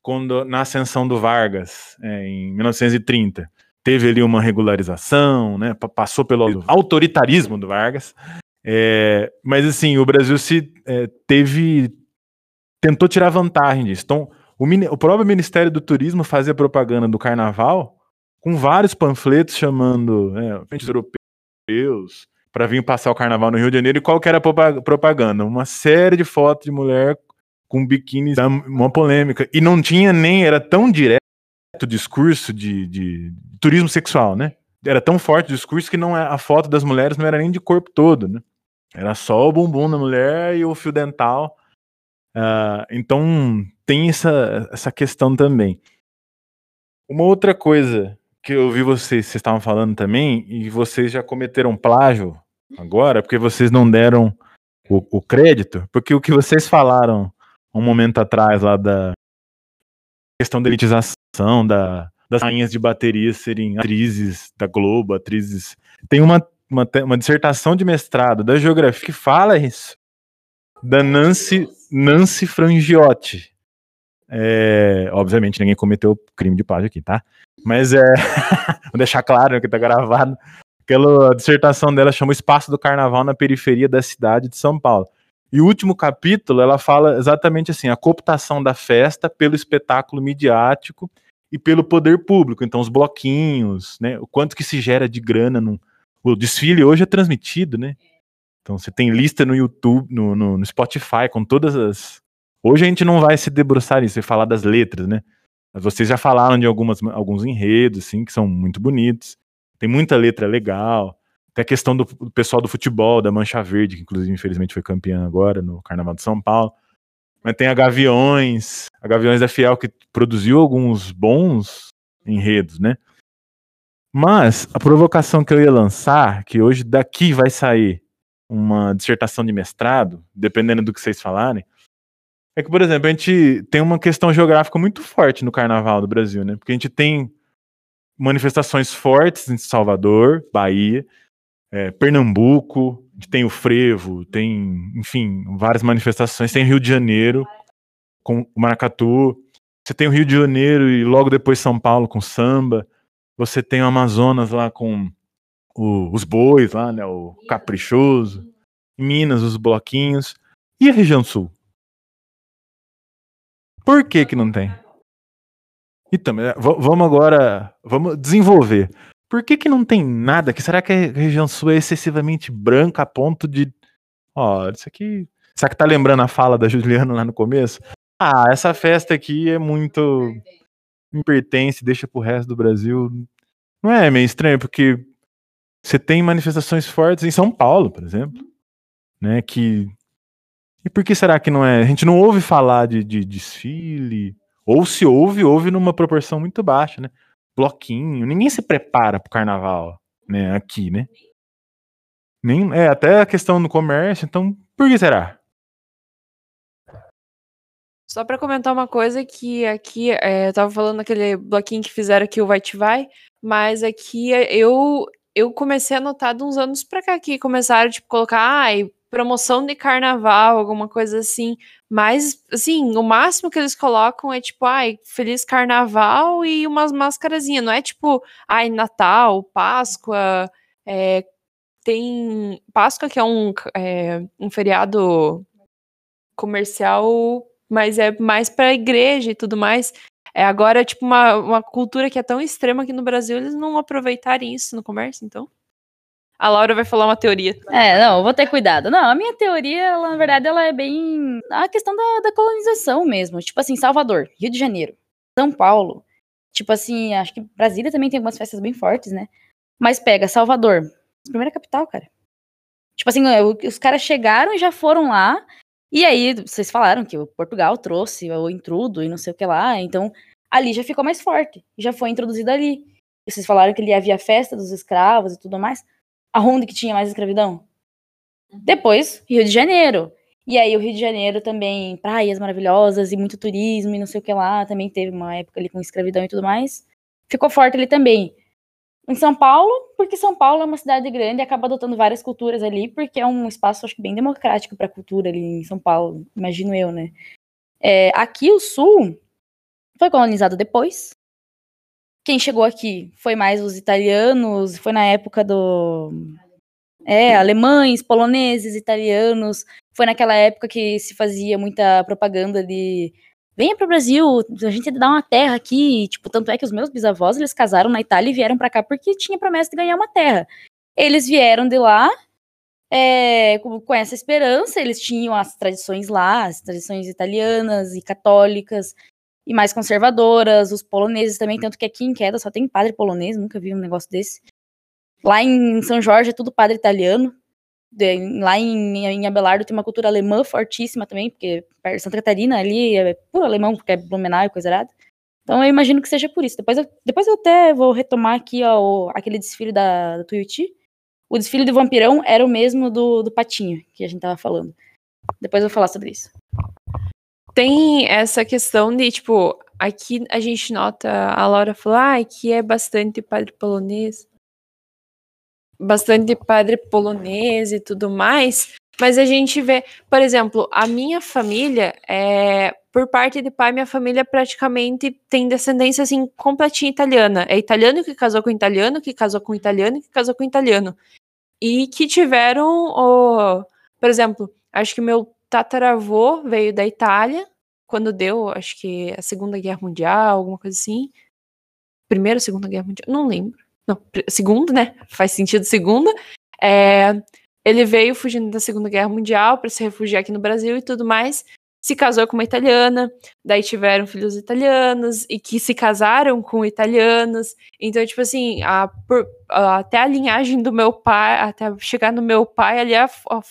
quando, na ascensão do Vargas, é, em 1930. Teve ali uma regularização, né? passou pelo autoritarismo do Vargas. É, mas assim, o Brasil se é, teve. tentou tirar vantagem disso. Então, o, o próprio Ministério do Turismo fazia propaganda do carnaval com vários panfletos chamando né, europeus para vir passar o carnaval no Rio de Janeiro. E qual que era a propaganda? Uma série de fotos de mulher com biquíni, uma polêmica. E não tinha nem, era tão direto o discurso de, de, de turismo sexual, né? Era tão forte o discurso que não é, a foto das mulheres não era nem de corpo todo, né? Era só o bumbum da mulher e o fio dental. Uh, então tem essa, essa questão também. Uma outra coisa que eu vi vocês, vocês estavam falando também, e vocês já cometeram plágio agora, porque vocês não deram o, o crédito, porque o que vocês falaram um momento atrás lá da questão da elitização, da, das rainhas de bateria serem atrizes da Globo, atrizes. Tem uma, uma, uma dissertação de mestrado da geografia que fala isso, da Nancy, Nancy Frangiotti. É, obviamente ninguém cometeu crime de plágio aqui, tá? Mas é. vou deixar claro que tá gravado. Aquela dissertação dela chama o Espaço do Carnaval na Periferia da Cidade de São Paulo. E o último capítulo, ela fala exatamente assim: a cooptação da festa pelo espetáculo midiático e pelo poder público. Então, os bloquinhos, né? O quanto que se gera de grana. No... O desfile hoje é transmitido, né? Então, você tem lista no YouTube, no, no, no Spotify, com todas as, Hoje a gente não vai se debruçar nisso e falar das letras, né? Mas vocês já falaram de algumas, alguns enredos, assim, que são muito bonitos. Tem muita letra legal. Tem a questão do, do pessoal do futebol, da Mancha Verde, que inclusive infelizmente foi campeã agora no Carnaval de São Paulo. Mas tem a Gaviões, a Gaviões da Fiel, que produziu alguns bons enredos, né? Mas a provocação que eu ia lançar, que hoje daqui vai sair uma dissertação de mestrado, dependendo do que vocês falarem, é que, por exemplo, a gente tem uma questão geográfica muito forte no carnaval do Brasil, né? Porque a gente tem manifestações fortes em Salvador, Bahia, é, Pernambuco, a gente tem o frevo, tem, enfim, várias manifestações. Tem Rio de Janeiro, com o maracatu. Você tem o Rio de Janeiro e logo depois São Paulo com samba. Você tem o Amazonas lá com o, os bois lá, né? O caprichoso. Em Minas, os bloquinhos. E a região sul? Por que que não tem? Então, vamos agora, vamos desenvolver. Por que que não tem nada? Que será que a região sul é excessivamente branca a ponto de, ó, isso aqui Será que tá lembrando a fala da Juliana lá no começo? Ah, essa festa aqui é muito. me pertence, deixa pro resto do Brasil. Não é meio estranho, porque você tem manifestações fortes em São Paulo, por exemplo, né? Que. E por que será que não é? A gente não ouve falar de, de desfile, ou se ouve, ouve numa proporção muito baixa, né? Bloquinho, ninguém se prepara pro carnaval, né? Aqui, né? Nem, é, até a questão do comércio, então, por que será? Só para comentar uma coisa que aqui, é, eu tava falando naquele bloquinho que fizeram aqui o Vai Te Vai, mas aqui eu eu comecei a notar de uns anos pra cá que começaram, tipo, colocar, ai, promoção de carnaval, alguma coisa assim, mas, assim, o máximo que eles colocam é, tipo, ai, feliz carnaval e umas máscarazinhas, não é, tipo, ai, Natal, Páscoa, é, tem Páscoa que é um, é, um feriado comercial mas é mais para a igreja e tudo mais. É agora, tipo, uma, uma cultura que é tão extrema aqui no Brasil, eles não aproveitarem isso no comércio, então. A Laura vai falar uma teoria. É, não, vou ter cuidado. Não, a minha teoria, ela, na verdade, ela é bem a questão da, da colonização mesmo. Tipo assim, Salvador, Rio de Janeiro, São Paulo. Tipo assim, acho que Brasília também tem algumas festas bem fortes, né? Mas pega Salvador, primeira capital, cara. Tipo assim, os caras chegaram e já foram lá e aí, vocês falaram que o Portugal trouxe o intrudo e não sei o que lá, então ali já ficou mais forte, já foi introduzido ali. Vocês falaram que ali havia festa dos escravos e tudo mais. Aonde que tinha mais escravidão? Uhum. Depois, Rio de Janeiro. E aí o Rio de Janeiro também, praias maravilhosas e muito turismo e não sei o que lá, também teve uma época ali com escravidão e tudo mais. Ficou forte ali também em São Paulo, porque São Paulo é uma cidade grande e acaba adotando várias culturas ali, porque é um espaço, acho que, bem democrático para a cultura ali em São Paulo, imagino eu, né? É, aqui, o Sul foi colonizado depois. Quem chegou aqui foi mais os italianos, foi na época do. É, alemães, poloneses, italianos. Foi naquela época que se fazia muita propaganda de venha para o Brasil, a gente dá uma terra aqui, tipo, tanto é que os meus bisavós, eles casaram na Itália e vieram para cá porque tinha promessa de ganhar uma terra. Eles vieram de lá é, com, essa esperança, eles tinham as tradições lá, as tradições italianas e católicas e mais conservadoras, os poloneses também, tanto que aqui em Queda só tem padre polonês, nunca vi um negócio desse. Lá em São Jorge é tudo padre italiano, lá em, em Abelardo tem uma cultura alemã fortíssima também, porque Santa Catarina ali é puro alemão, porque é Blumenau e coisa errada. Então eu imagino que seja por isso. Depois eu, depois eu até vou retomar aqui ó, aquele desfile da, da Tuiuti. O desfile do vampirão era o mesmo do, do Patinho, que a gente tava falando. Depois eu vou falar sobre isso. Tem essa questão de, tipo, aqui a gente nota, a Laura falou, ah, que é bastante padre polonês bastante padre polonês e tudo mais, mas a gente vê, por exemplo, a minha família é por parte de pai, minha família praticamente tem descendência assim completinha italiana. É italiano que casou com italiano, que casou com italiano, que casou com italiano. E que tiveram o, por exemplo, acho que meu tataravô veio da Itália quando deu, acho que a Segunda Guerra Mundial, alguma coisa assim. Primeira, Segunda Guerra Mundial, não lembro. Não, segundo, né? Faz sentido segunda. É, ele veio fugindo da Segunda Guerra Mundial para se refugiar aqui no Brasil e tudo mais. Se casou com uma italiana, daí tiveram filhos italianos e que se casaram com italianos. Então, tipo assim, a, por, a, até a linhagem do meu pai, até chegar no meu pai, ali é a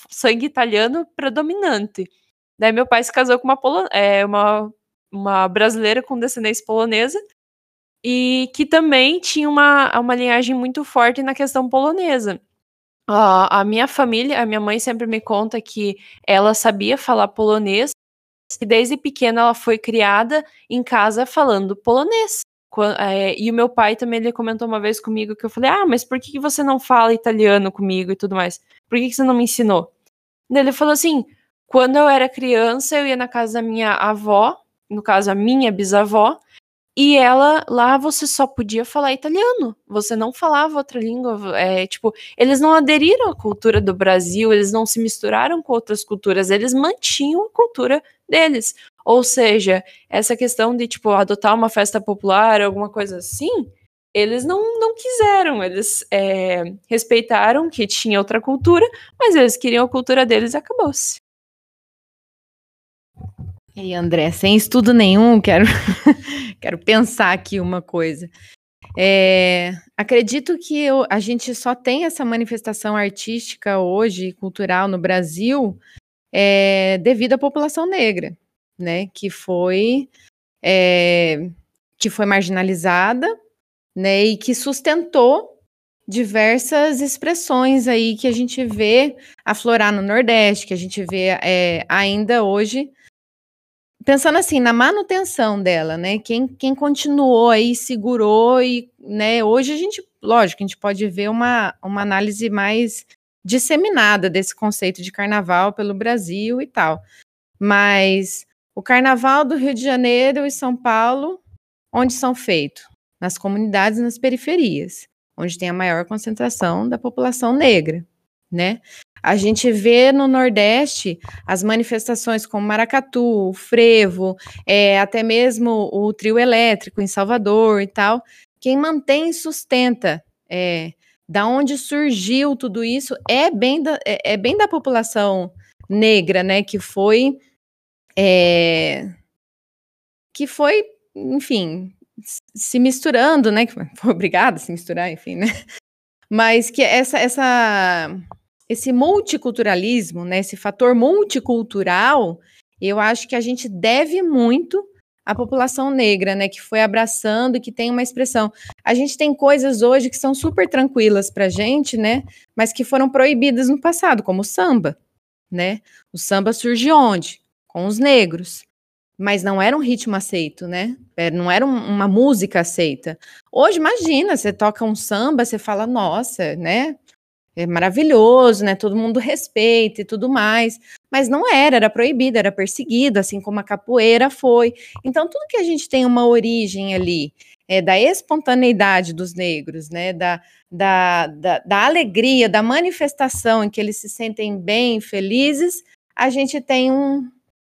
sangue italiano predominante. Daí meu pai se casou com uma, é, uma, uma brasileira com descendência polonesa e que também tinha uma, uma linhagem muito forte na questão polonesa. Uh, a minha família, a minha mãe sempre me conta que ela sabia falar polonês, e desde pequena ela foi criada em casa falando polonês. É, e o meu pai também ele comentou uma vez comigo que eu falei: Ah, mas por que você não fala italiano comigo e tudo mais? Por que você não me ensinou? Ele falou assim: quando eu era criança, eu ia na casa da minha avó, no caso a minha bisavó, e ela, lá você só podia falar italiano, você não falava outra língua. É, tipo, eles não aderiram à cultura do Brasil, eles não se misturaram com outras culturas, eles mantinham a cultura deles. Ou seja, essa questão de, tipo, adotar uma festa popular, alguma coisa assim, eles não, não quiseram, eles é, respeitaram que tinha outra cultura, mas eles queriam a cultura deles e acabou-se. E André, sem estudo nenhum, quero, quero pensar aqui uma coisa. É, acredito que eu, a gente só tem essa manifestação artística hoje, cultural no Brasil, é, devido à população negra, né? Que foi é, que foi marginalizada, né? E que sustentou diversas expressões aí que a gente vê aflorar no Nordeste, que a gente vê é, ainda hoje pensando assim na manutenção dela, né? Quem, quem continuou aí, segurou e, né? Hoje a gente, lógico, a gente pode ver uma, uma análise mais disseminada desse conceito de carnaval pelo Brasil e tal. Mas o carnaval do Rio de Janeiro e São Paulo, onde são feitos? Nas comunidades nas periferias, onde tem a maior concentração da população negra, né? A gente vê no Nordeste as manifestações como Maracatu, Frevo, é, até mesmo o trio elétrico em Salvador e tal. Quem mantém e sustenta é, da onde surgiu tudo isso é bem da, é, é bem da população negra, né? Que foi. É, que foi, enfim, se misturando, né? Foi obrigada a se misturar, enfim, né? Mas que essa, essa esse multiculturalismo, né, esse fator multicultural, eu acho que a gente deve muito à população negra, né, que foi abraçando que tem uma expressão. A gente tem coisas hoje que são super tranquilas para gente, né, mas que foram proibidas no passado, como o samba, né? O samba surge onde? Com os negros. Mas não era um ritmo aceito, né? É, não era um, uma música aceita. Hoje, imagina, você toca um samba, você fala, nossa, né? É maravilhoso, né? Todo mundo respeita e tudo mais. Mas não era, era proibido, era perseguido, assim como a capoeira foi. Então, tudo que a gente tem uma origem ali, é, da espontaneidade dos negros, né? Da, da, da, da alegria, da manifestação em que eles se sentem bem, felizes, a gente tem um,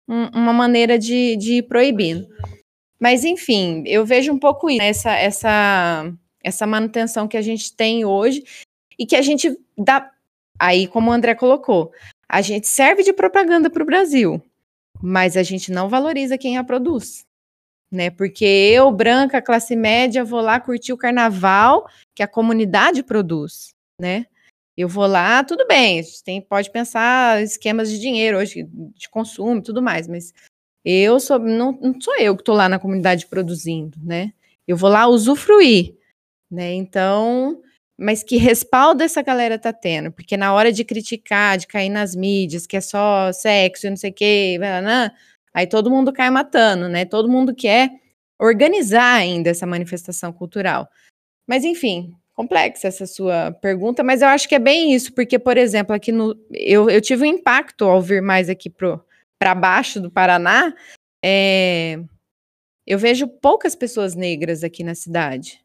um, uma maneira de, de ir proibindo. Mas, enfim, eu vejo um pouco isso, né? essa, essa, essa manutenção que a gente tem hoje e que a gente dá. Aí, como o André colocou, a gente serve de propaganda para o Brasil, mas a gente não valoriza quem a produz. Né? Porque eu, branca, classe média, vou lá curtir o carnaval que a comunidade produz, né? Eu vou lá, tudo bem, tem, pode pensar esquemas de dinheiro hoje, de consumo e tudo mais, mas eu sou, não, não sou eu que estou lá na comunidade produzindo, né? Eu vou lá usufruir, né? Então, mas que respaldo essa galera tá tendo? Porque na hora de criticar, de cair nas mídias, que é só sexo e não sei o quê, aí todo mundo cai matando, né? Todo mundo quer organizar ainda essa manifestação cultural. Mas enfim, complexa essa sua pergunta, mas eu acho que é bem isso, porque, por exemplo, aqui no. Eu, eu tive um impacto ao vir mais aqui para baixo do Paraná. É, eu vejo poucas pessoas negras aqui na cidade.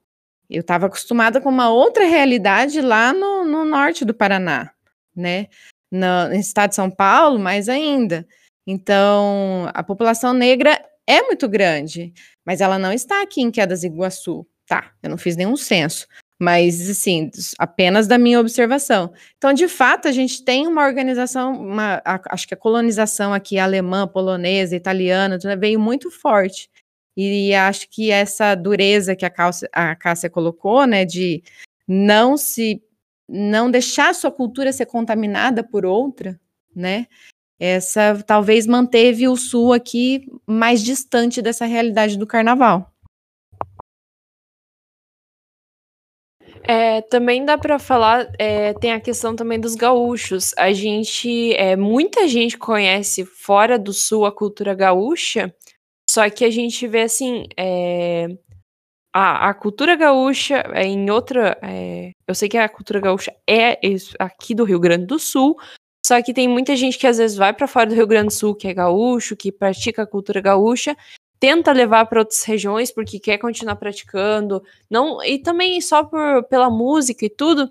Eu estava acostumada com uma outra realidade lá no, no norte do Paraná, né? No, no estado de São Paulo, mais ainda. Então, a população negra é muito grande, mas ela não está aqui em Quedas Iguaçu. Tá, eu não fiz nenhum censo, mas assim, apenas da minha observação. Então, de fato, a gente tem uma organização, uma, a, acho que a colonização aqui alemã, polonesa, italiana, veio muito forte. E acho que essa dureza que a, Cássia, a Cássia colocou, né, de não se não deixar sua cultura ser contaminada por outra, né? Essa talvez manteve o sul aqui mais distante dessa realidade do carnaval. É, também dá para falar, é, tem a questão também dos gaúchos. A gente, é, muita gente conhece fora do sul a cultura gaúcha, só que a gente vê assim. É, a, a cultura gaúcha é em outra. É, eu sei que a cultura gaúcha é aqui do Rio Grande do Sul. Só que tem muita gente que às vezes vai para fora do Rio Grande do Sul, que é gaúcho, que pratica a cultura gaúcha, tenta levar para outras regiões porque quer continuar praticando, não e também só por, pela música e tudo.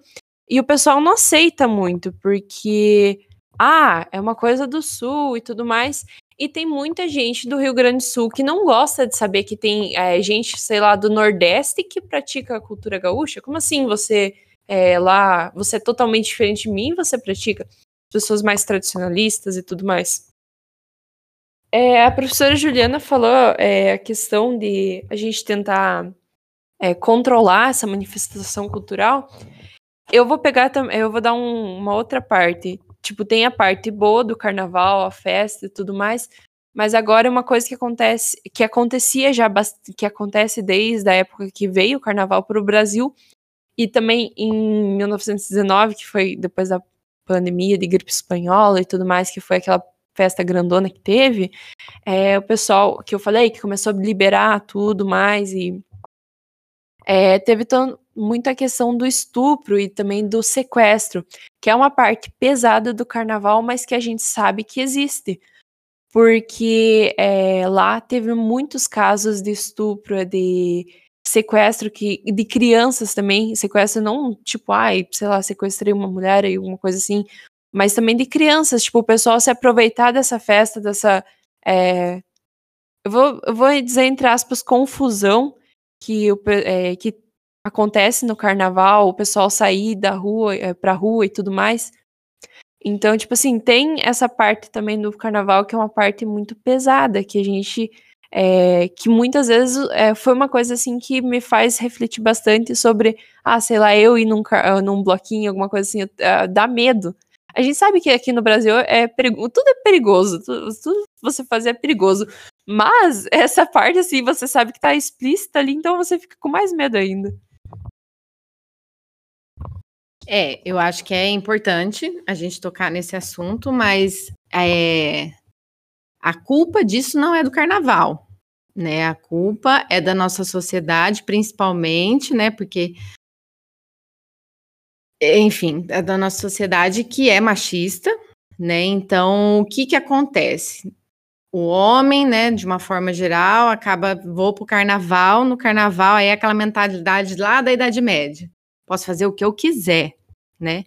E o pessoal não aceita muito, porque ah, é uma coisa do sul e tudo mais. E tem muita gente do Rio Grande do Sul que não gosta de saber que tem é, gente, sei lá, do Nordeste que pratica a cultura gaúcha. Como assim você é, lá, você é totalmente diferente de mim, você pratica? Pessoas mais tradicionalistas e tudo mais. É, a professora Juliana falou é, a questão de a gente tentar é, controlar essa manifestação cultural. Eu vou pegar eu vou dar um, uma outra parte. Tipo, tem a parte boa do carnaval, a festa e tudo mais, mas agora é uma coisa que acontece, que acontecia já, que acontece desde a época que veio o carnaval para o Brasil, e também em 1919, que foi depois da pandemia de gripe espanhola e tudo mais, que foi aquela festa grandona que teve, é, o pessoal que eu falei que começou a liberar tudo mais e é, teve muita questão do estupro e também do sequestro, que é uma parte pesada do carnaval, mas que a gente sabe que existe. Porque é, lá teve muitos casos de estupro, de sequestro que, de crianças também, sequestro não tipo, ai, sei lá, sequestrei uma mulher e alguma coisa assim, mas também de crianças, tipo, o pessoal se aproveitar dessa festa, dessa. É, eu, vou, eu vou dizer, entre aspas, confusão que, o, é, que acontece no carnaval, o pessoal sair da rua é, pra rua e tudo mais. Então, tipo assim, tem essa parte também do carnaval que é uma parte muito pesada, que a gente. É, que muitas vezes é, foi uma coisa assim que me faz refletir bastante sobre, ah, sei lá, eu ir num, num bloquinho, alguma coisa assim, uh, dá medo. A gente sabe que aqui no Brasil é perigo, tudo é perigoso, tudo, tudo você fazer é perigoso. Mas essa parte, assim, você sabe que tá explícita ali, então você fica com mais medo ainda. É, eu acho que é importante a gente tocar nesse assunto, mas é, a culpa disso não é do carnaval, né? A culpa é da nossa sociedade, principalmente, né? Porque enfim, é da nossa sociedade que é machista, né? Então, o que que acontece? O homem, né, de uma forma geral, acaba, vou pro carnaval, no carnaval aí é aquela mentalidade lá da Idade Média. Posso fazer o que eu quiser, né?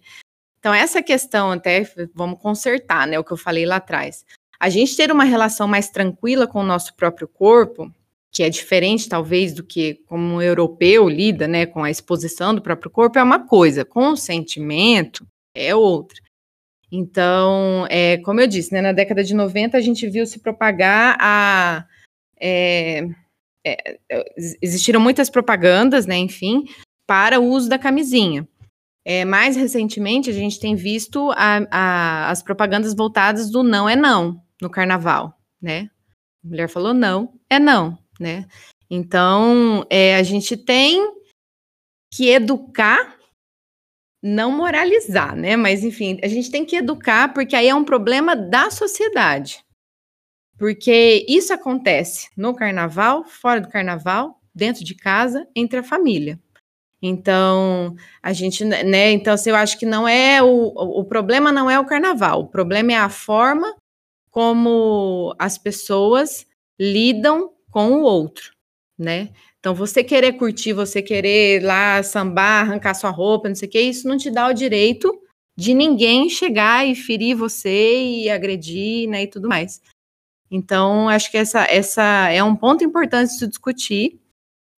Então, essa questão até, vamos consertar, né, o que eu falei lá atrás. A gente ter uma relação mais tranquila com o nosso próprio corpo, que é diferente, talvez, do que como um europeu lida, né, com a exposição do próprio corpo, é uma coisa, com o sentimento é outra. Então, é, como eu disse, né, na década de 90 a gente viu se propagar a. É, é, existiram muitas propagandas, né, enfim, para o uso da camisinha. É, mais recentemente, a gente tem visto a, a, as propagandas voltadas do não é não no carnaval, né? A mulher falou não, é não né? Então, é, a gente tem que educar, não moralizar, né? Mas, enfim, a gente tem que educar, porque aí é um problema da sociedade. Porque isso acontece no carnaval, fora do carnaval, dentro de casa, entre a família. Então, a gente, né? Então, assim, eu acho que não é o, o problema não é o carnaval, o problema é a forma como as pessoas lidam com o outro, né? Então, você querer curtir, você querer lá sambar, arrancar sua roupa, não sei o que, isso não te dá o direito de ninguém chegar e ferir você e agredir, né, e tudo mais. Então, acho que essa, essa é um ponto importante de se discutir,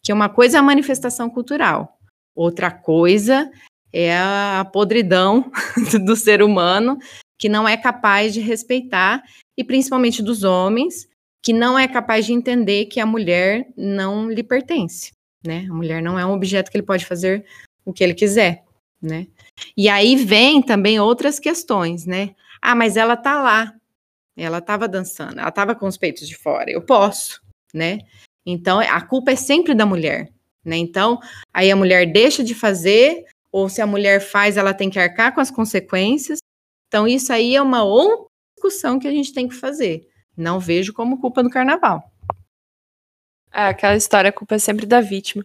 que uma coisa é a manifestação cultural, outra coisa é a podridão do ser humano que não é capaz de respeitar, e principalmente dos homens, que não é capaz de entender que a mulher não lhe pertence, né? A mulher não é um objeto que ele pode fazer o que ele quiser, né? E aí vem também outras questões, né? Ah, mas ela tá lá, ela estava dançando, ela estava com os peitos de fora, eu posso, né? Então a culpa é sempre da mulher, né? Então aí a mulher deixa de fazer, ou se a mulher faz, ela tem que arcar com as consequências. Então isso aí é uma outra discussão que a gente tem que fazer. Não vejo como culpa do carnaval. É, aquela história, a culpa é sempre da vítima.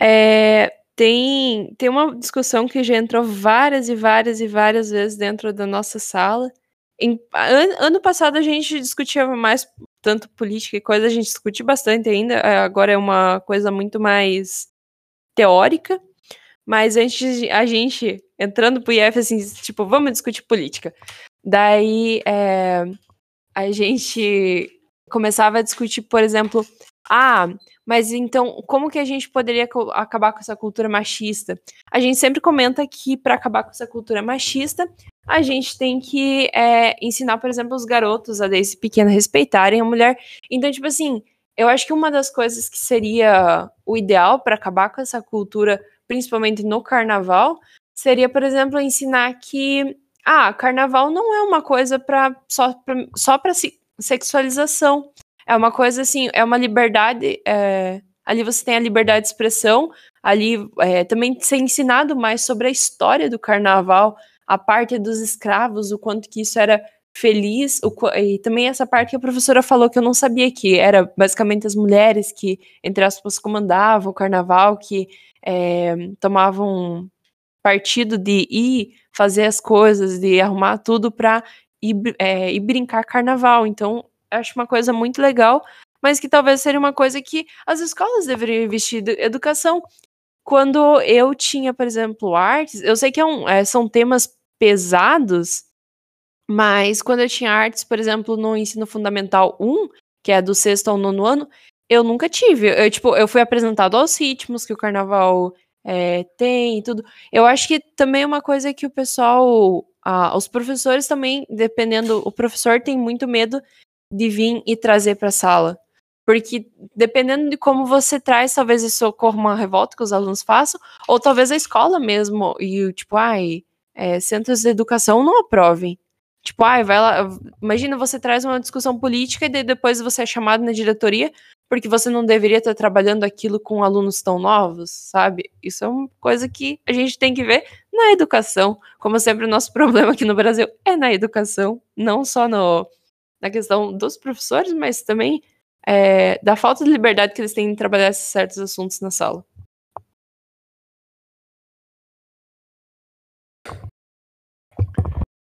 É, tem, tem uma discussão que já entrou várias e várias e várias vezes dentro da nossa sala. Em, an, ano passado a gente discutia mais tanto política e coisa, a gente discute bastante ainda. É, agora é uma coisa muito mais teórica. Mas antes a gente, entrando pro IF, assim, tipo, vamos discutir política. Daí, é, a gente começava a discutir, por exemplo, ah, mas então como que a gente poderia acabar com essa cultura machista? A gente sempre comenta que para acabar com essa cultura machista, a gente tem que é, ensinar, por exemplo, os garotos a desde pequeno respeitarem a mulher. Então, tipo assim, eu acho que uma das coisas que seria o ideal para acabar com essa cultura, principalmente no carnaval, seria, por exemplo, ensinar que ah, carnaval não é uma coisa para só pra, só para sexualização. É uma coisa assim, é uma liberdade. É, ali você tem a liberdade de expressão, ali é, também ser ensinado mais sobre a história do carnaval, a parte dos escravos, o quanto que isso era feliz, o, e também essa parte que a professora falou que eu não sabia que era basicamente as mulheres que, entre aspas, comandavam o carnaval, que é, tomavam partido de ir fazer as coisas, de arrumar tudo para ir, é, ir brincar carnaval. Então, acho uma coisa muito legal, mas que talvez seria uma coisa que as escolas deveriam investir educação. Quando eu tinha, por exemplo, artes, eu sei que é um, é, são temas pesados, mas quando eu tinha artes, por exemplo, no ensino fundamental 1, que é do sexto ao nono ano, eu nunca tive. Eu, tipo, eu fui apresentado aos ritmos que o carnaval é, tem tudo. Eu acho que também é uma coisa que o pessoal, ah, os professores também, dependendo, o professor tem muito medo de vir e trazer para a sala. Porque dependendo de como você traz, talvez isso ocorra uma revolta que os alunos façam, ou talvez a escola mesmo, e tipo, ai, é, centros de educação não aprovem. Tipo, ai, vai lá. Imagina você traz uma discussão política e depois você é chamado na diretoria porque você não deveria estar trabalhando aquilo com alunos tão novos, sabe? Isso é uma coisa que a gente tem que ver na educação. Como sempre, o nosso problema aqui no Brasil é na educação, não só no, na questão dos professores, mas também é, da falta de liberdade que eles têm em trabalhar esses certos assuntos na sala.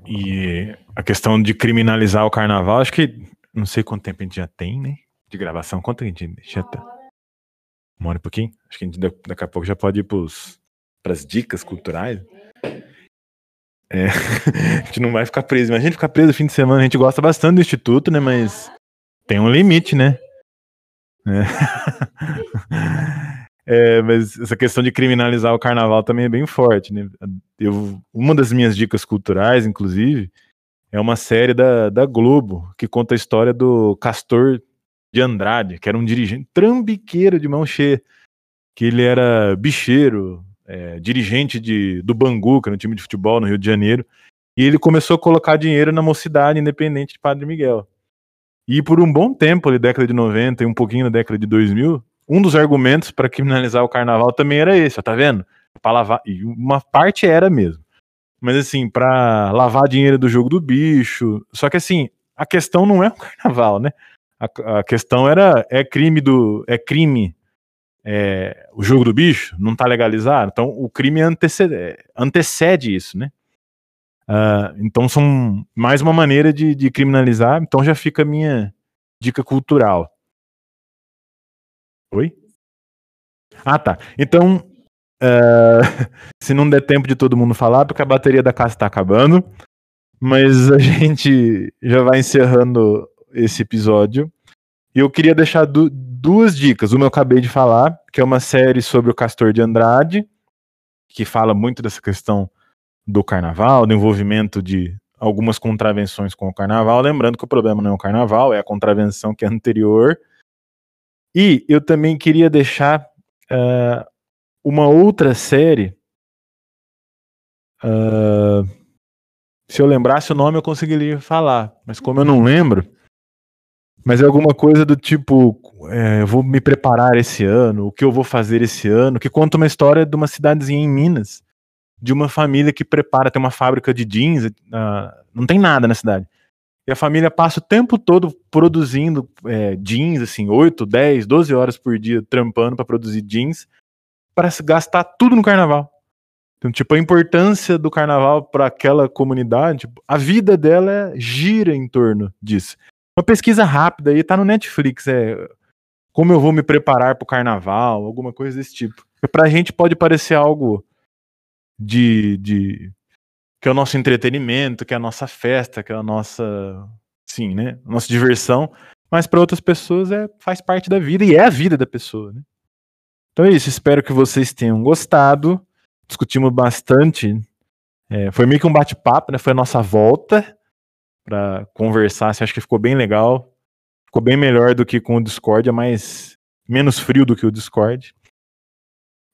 E a questão de criminalizar o carnaval, acho que não sei quanto tempo a gente já tem, né? De gravação. Quanto a gente já tá? Uma hora e pouquinho? Acho que a gente daqui a pouco já pode ir para as dicas culturais. É, a gente não vai ficar preso. Imagina ficar preso no fim de semana. A gente gosta bastante do Instituto, né? Mas tem um limite, né? É. É, mas essa questão de criminalizar o carnaval também é bem forte, né? Eu, uma das minhas dicas culturais, inclusive, é uma série da, da Globo que conta a história do Castor de Andrade, que era um dirigente trambiqueiro de mão cheia, que ele era bicheiro, é, dirigente de, do Bangu, que era um time de futebol no Rio de Janeiro, e ele começou a colocar dinheiro na mocidade independente de Padre Miguel. E por um bom tempo, ali, década de 90 e um pouquinho na década de 2000, um dos argumentos para criminalizar o carnaval também era esse, ó, tá vendo? Para lavar, e uma parte era mesmo. Mas assim, para lavar dinheiro do jogo do bicho. Só que assim, a questão não é o carnaval, né? A, a questão era é crime do é crime é, o jogo do bicho não tá legalizado, então o crime antecede, antecede isso, né? Uh, então são mais uma maneira de, de criminalizar. Então já fica a minha dica cultural. Oi? Ah, tá. Então, uh, se não der tempo de todo mundo falar, porque a bateria da casa está acabando, mas a gente já vai encerrando esse episódio. E eu queria deixar du duas dicas. Uma eu acabei de falar, que é uma série sobre o Castor de Andrade, que fala muito dessa questão do carnaval, do envolvimento de algumas contravenções com o carnaval. Lembrando que o problema não é o carnaval, é a contravenção que é anterior e eu também queria deixar uh, uma outra série. Uh, se eu lembrasse o nome, eu conseguiria falar. Mas como eu não lembro. Mas é alguma coisa do tipo: é, eu vou me preparar esse ano, o que eu vou fazer esse ano, que conta uma história de uma cidadezinha em Minas, de uma família que prepara, tem uma fábrica de jeans, uh, não tem nada na cidade. E a família passa o tempo todo produzindo é, jeans, assim, 8, 10, 12 horas por dia trampando para produzir jeans, para gastar tudo no carnaval. Então, tipo, a importância do carnaval para aquela comunidade, tipo, a vida dela gira em torno disso. Uma pesquisa rápida aí, tá no Netflix, é como eu vou me preparar para o carnaval, alguma coisa desse tipo. Para a gente pode parecer algo de, de que é o nosso entretenimento, que é a nossa festa, que é a nossa, sim, né, nossa diversão, mas para outras pessoas é faz parte da vida e é a vida da pessoa, né? Então é isso, espero que vocês tenham gostado. Discutimos bastante É, foi meio que um bate-papo, né? Foi a nossa volta para conversar. Assim, acho que ficou bem legal. Ficou bem melhor do que com o Discord, é mais menos frio do que o Discord.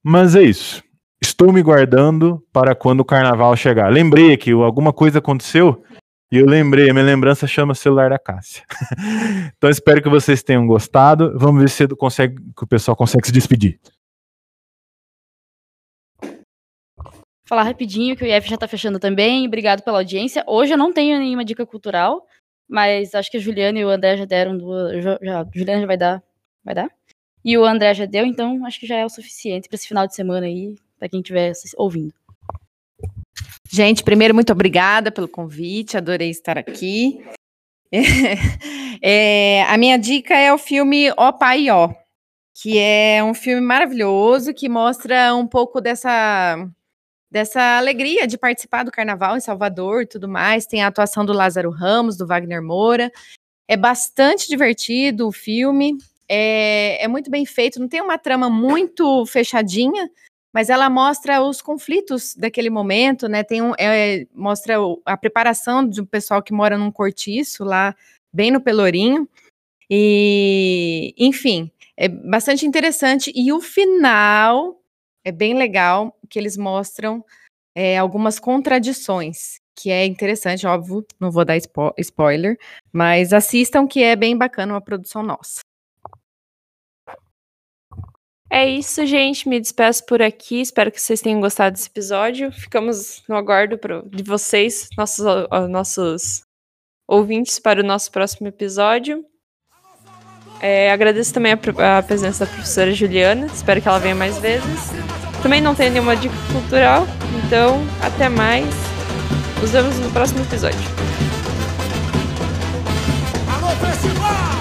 Mas é isso. Estou me guardando para quando o carnaval chegar. Lembrei que alguma coisa aconteceu e eu lembrei, minha lembrança chama celular da Cássia. então espero que vocês tenham gostado. Vamos ver se consegue, que o pessoal consegue se despedir. Falar rapidinho que o IF já está fechando também. Obrigado pela audiência. Hoje eu não tenho nenhuma dica cultural, mas acho que a Juliana e o André já deram duas. Já, já, Juliana já vai dar. Vai dar? E o André já deu, então acho que já é o suficiente para esse final de semana aí, para quem estiver ouvindo. Gente, primeiro, muito obrigada pelo convite, adorei estar aqui. É, a minha dica é o filme Ó Pai Ó, que é um filme maravilhoso que mostra um pouco dessa, dessa alegria de participar do carnaval em Salvador e tudo mais. Tem a atuação do Lázaro Ramos, do Wagner Moura. É bastante divertido o filme, é, é muito bem feito, não tem uma trama muito fechadinha, mas ela mostra os conflitos daquele momento, né? Tem um, é, mostra a preparação de um pessoal que mora num cortiço lá, bem no Pelourinho. E, enfim, é bastante interessante. E o final é bem legal, que eles mostram é, algumas contradições, que é interessante, óbvio, não vou dar spo spoiler, mas assistam que é bem bacana uma produção nossa. É isso, gente. Me despeço por aqui. Espero que vocês tenham gostado desse episódio. Ficamos no aguardo pro, de vocês, nossos, nossos ouvintes, para o nosso próximo episódio. É, agradeço também a, a, presença da professora Juliana, espero que ela venha mais vezes. Também não tenho nenhuma dica cultural, então até mais. Nos vemos no próximo episódio. Alô, festival!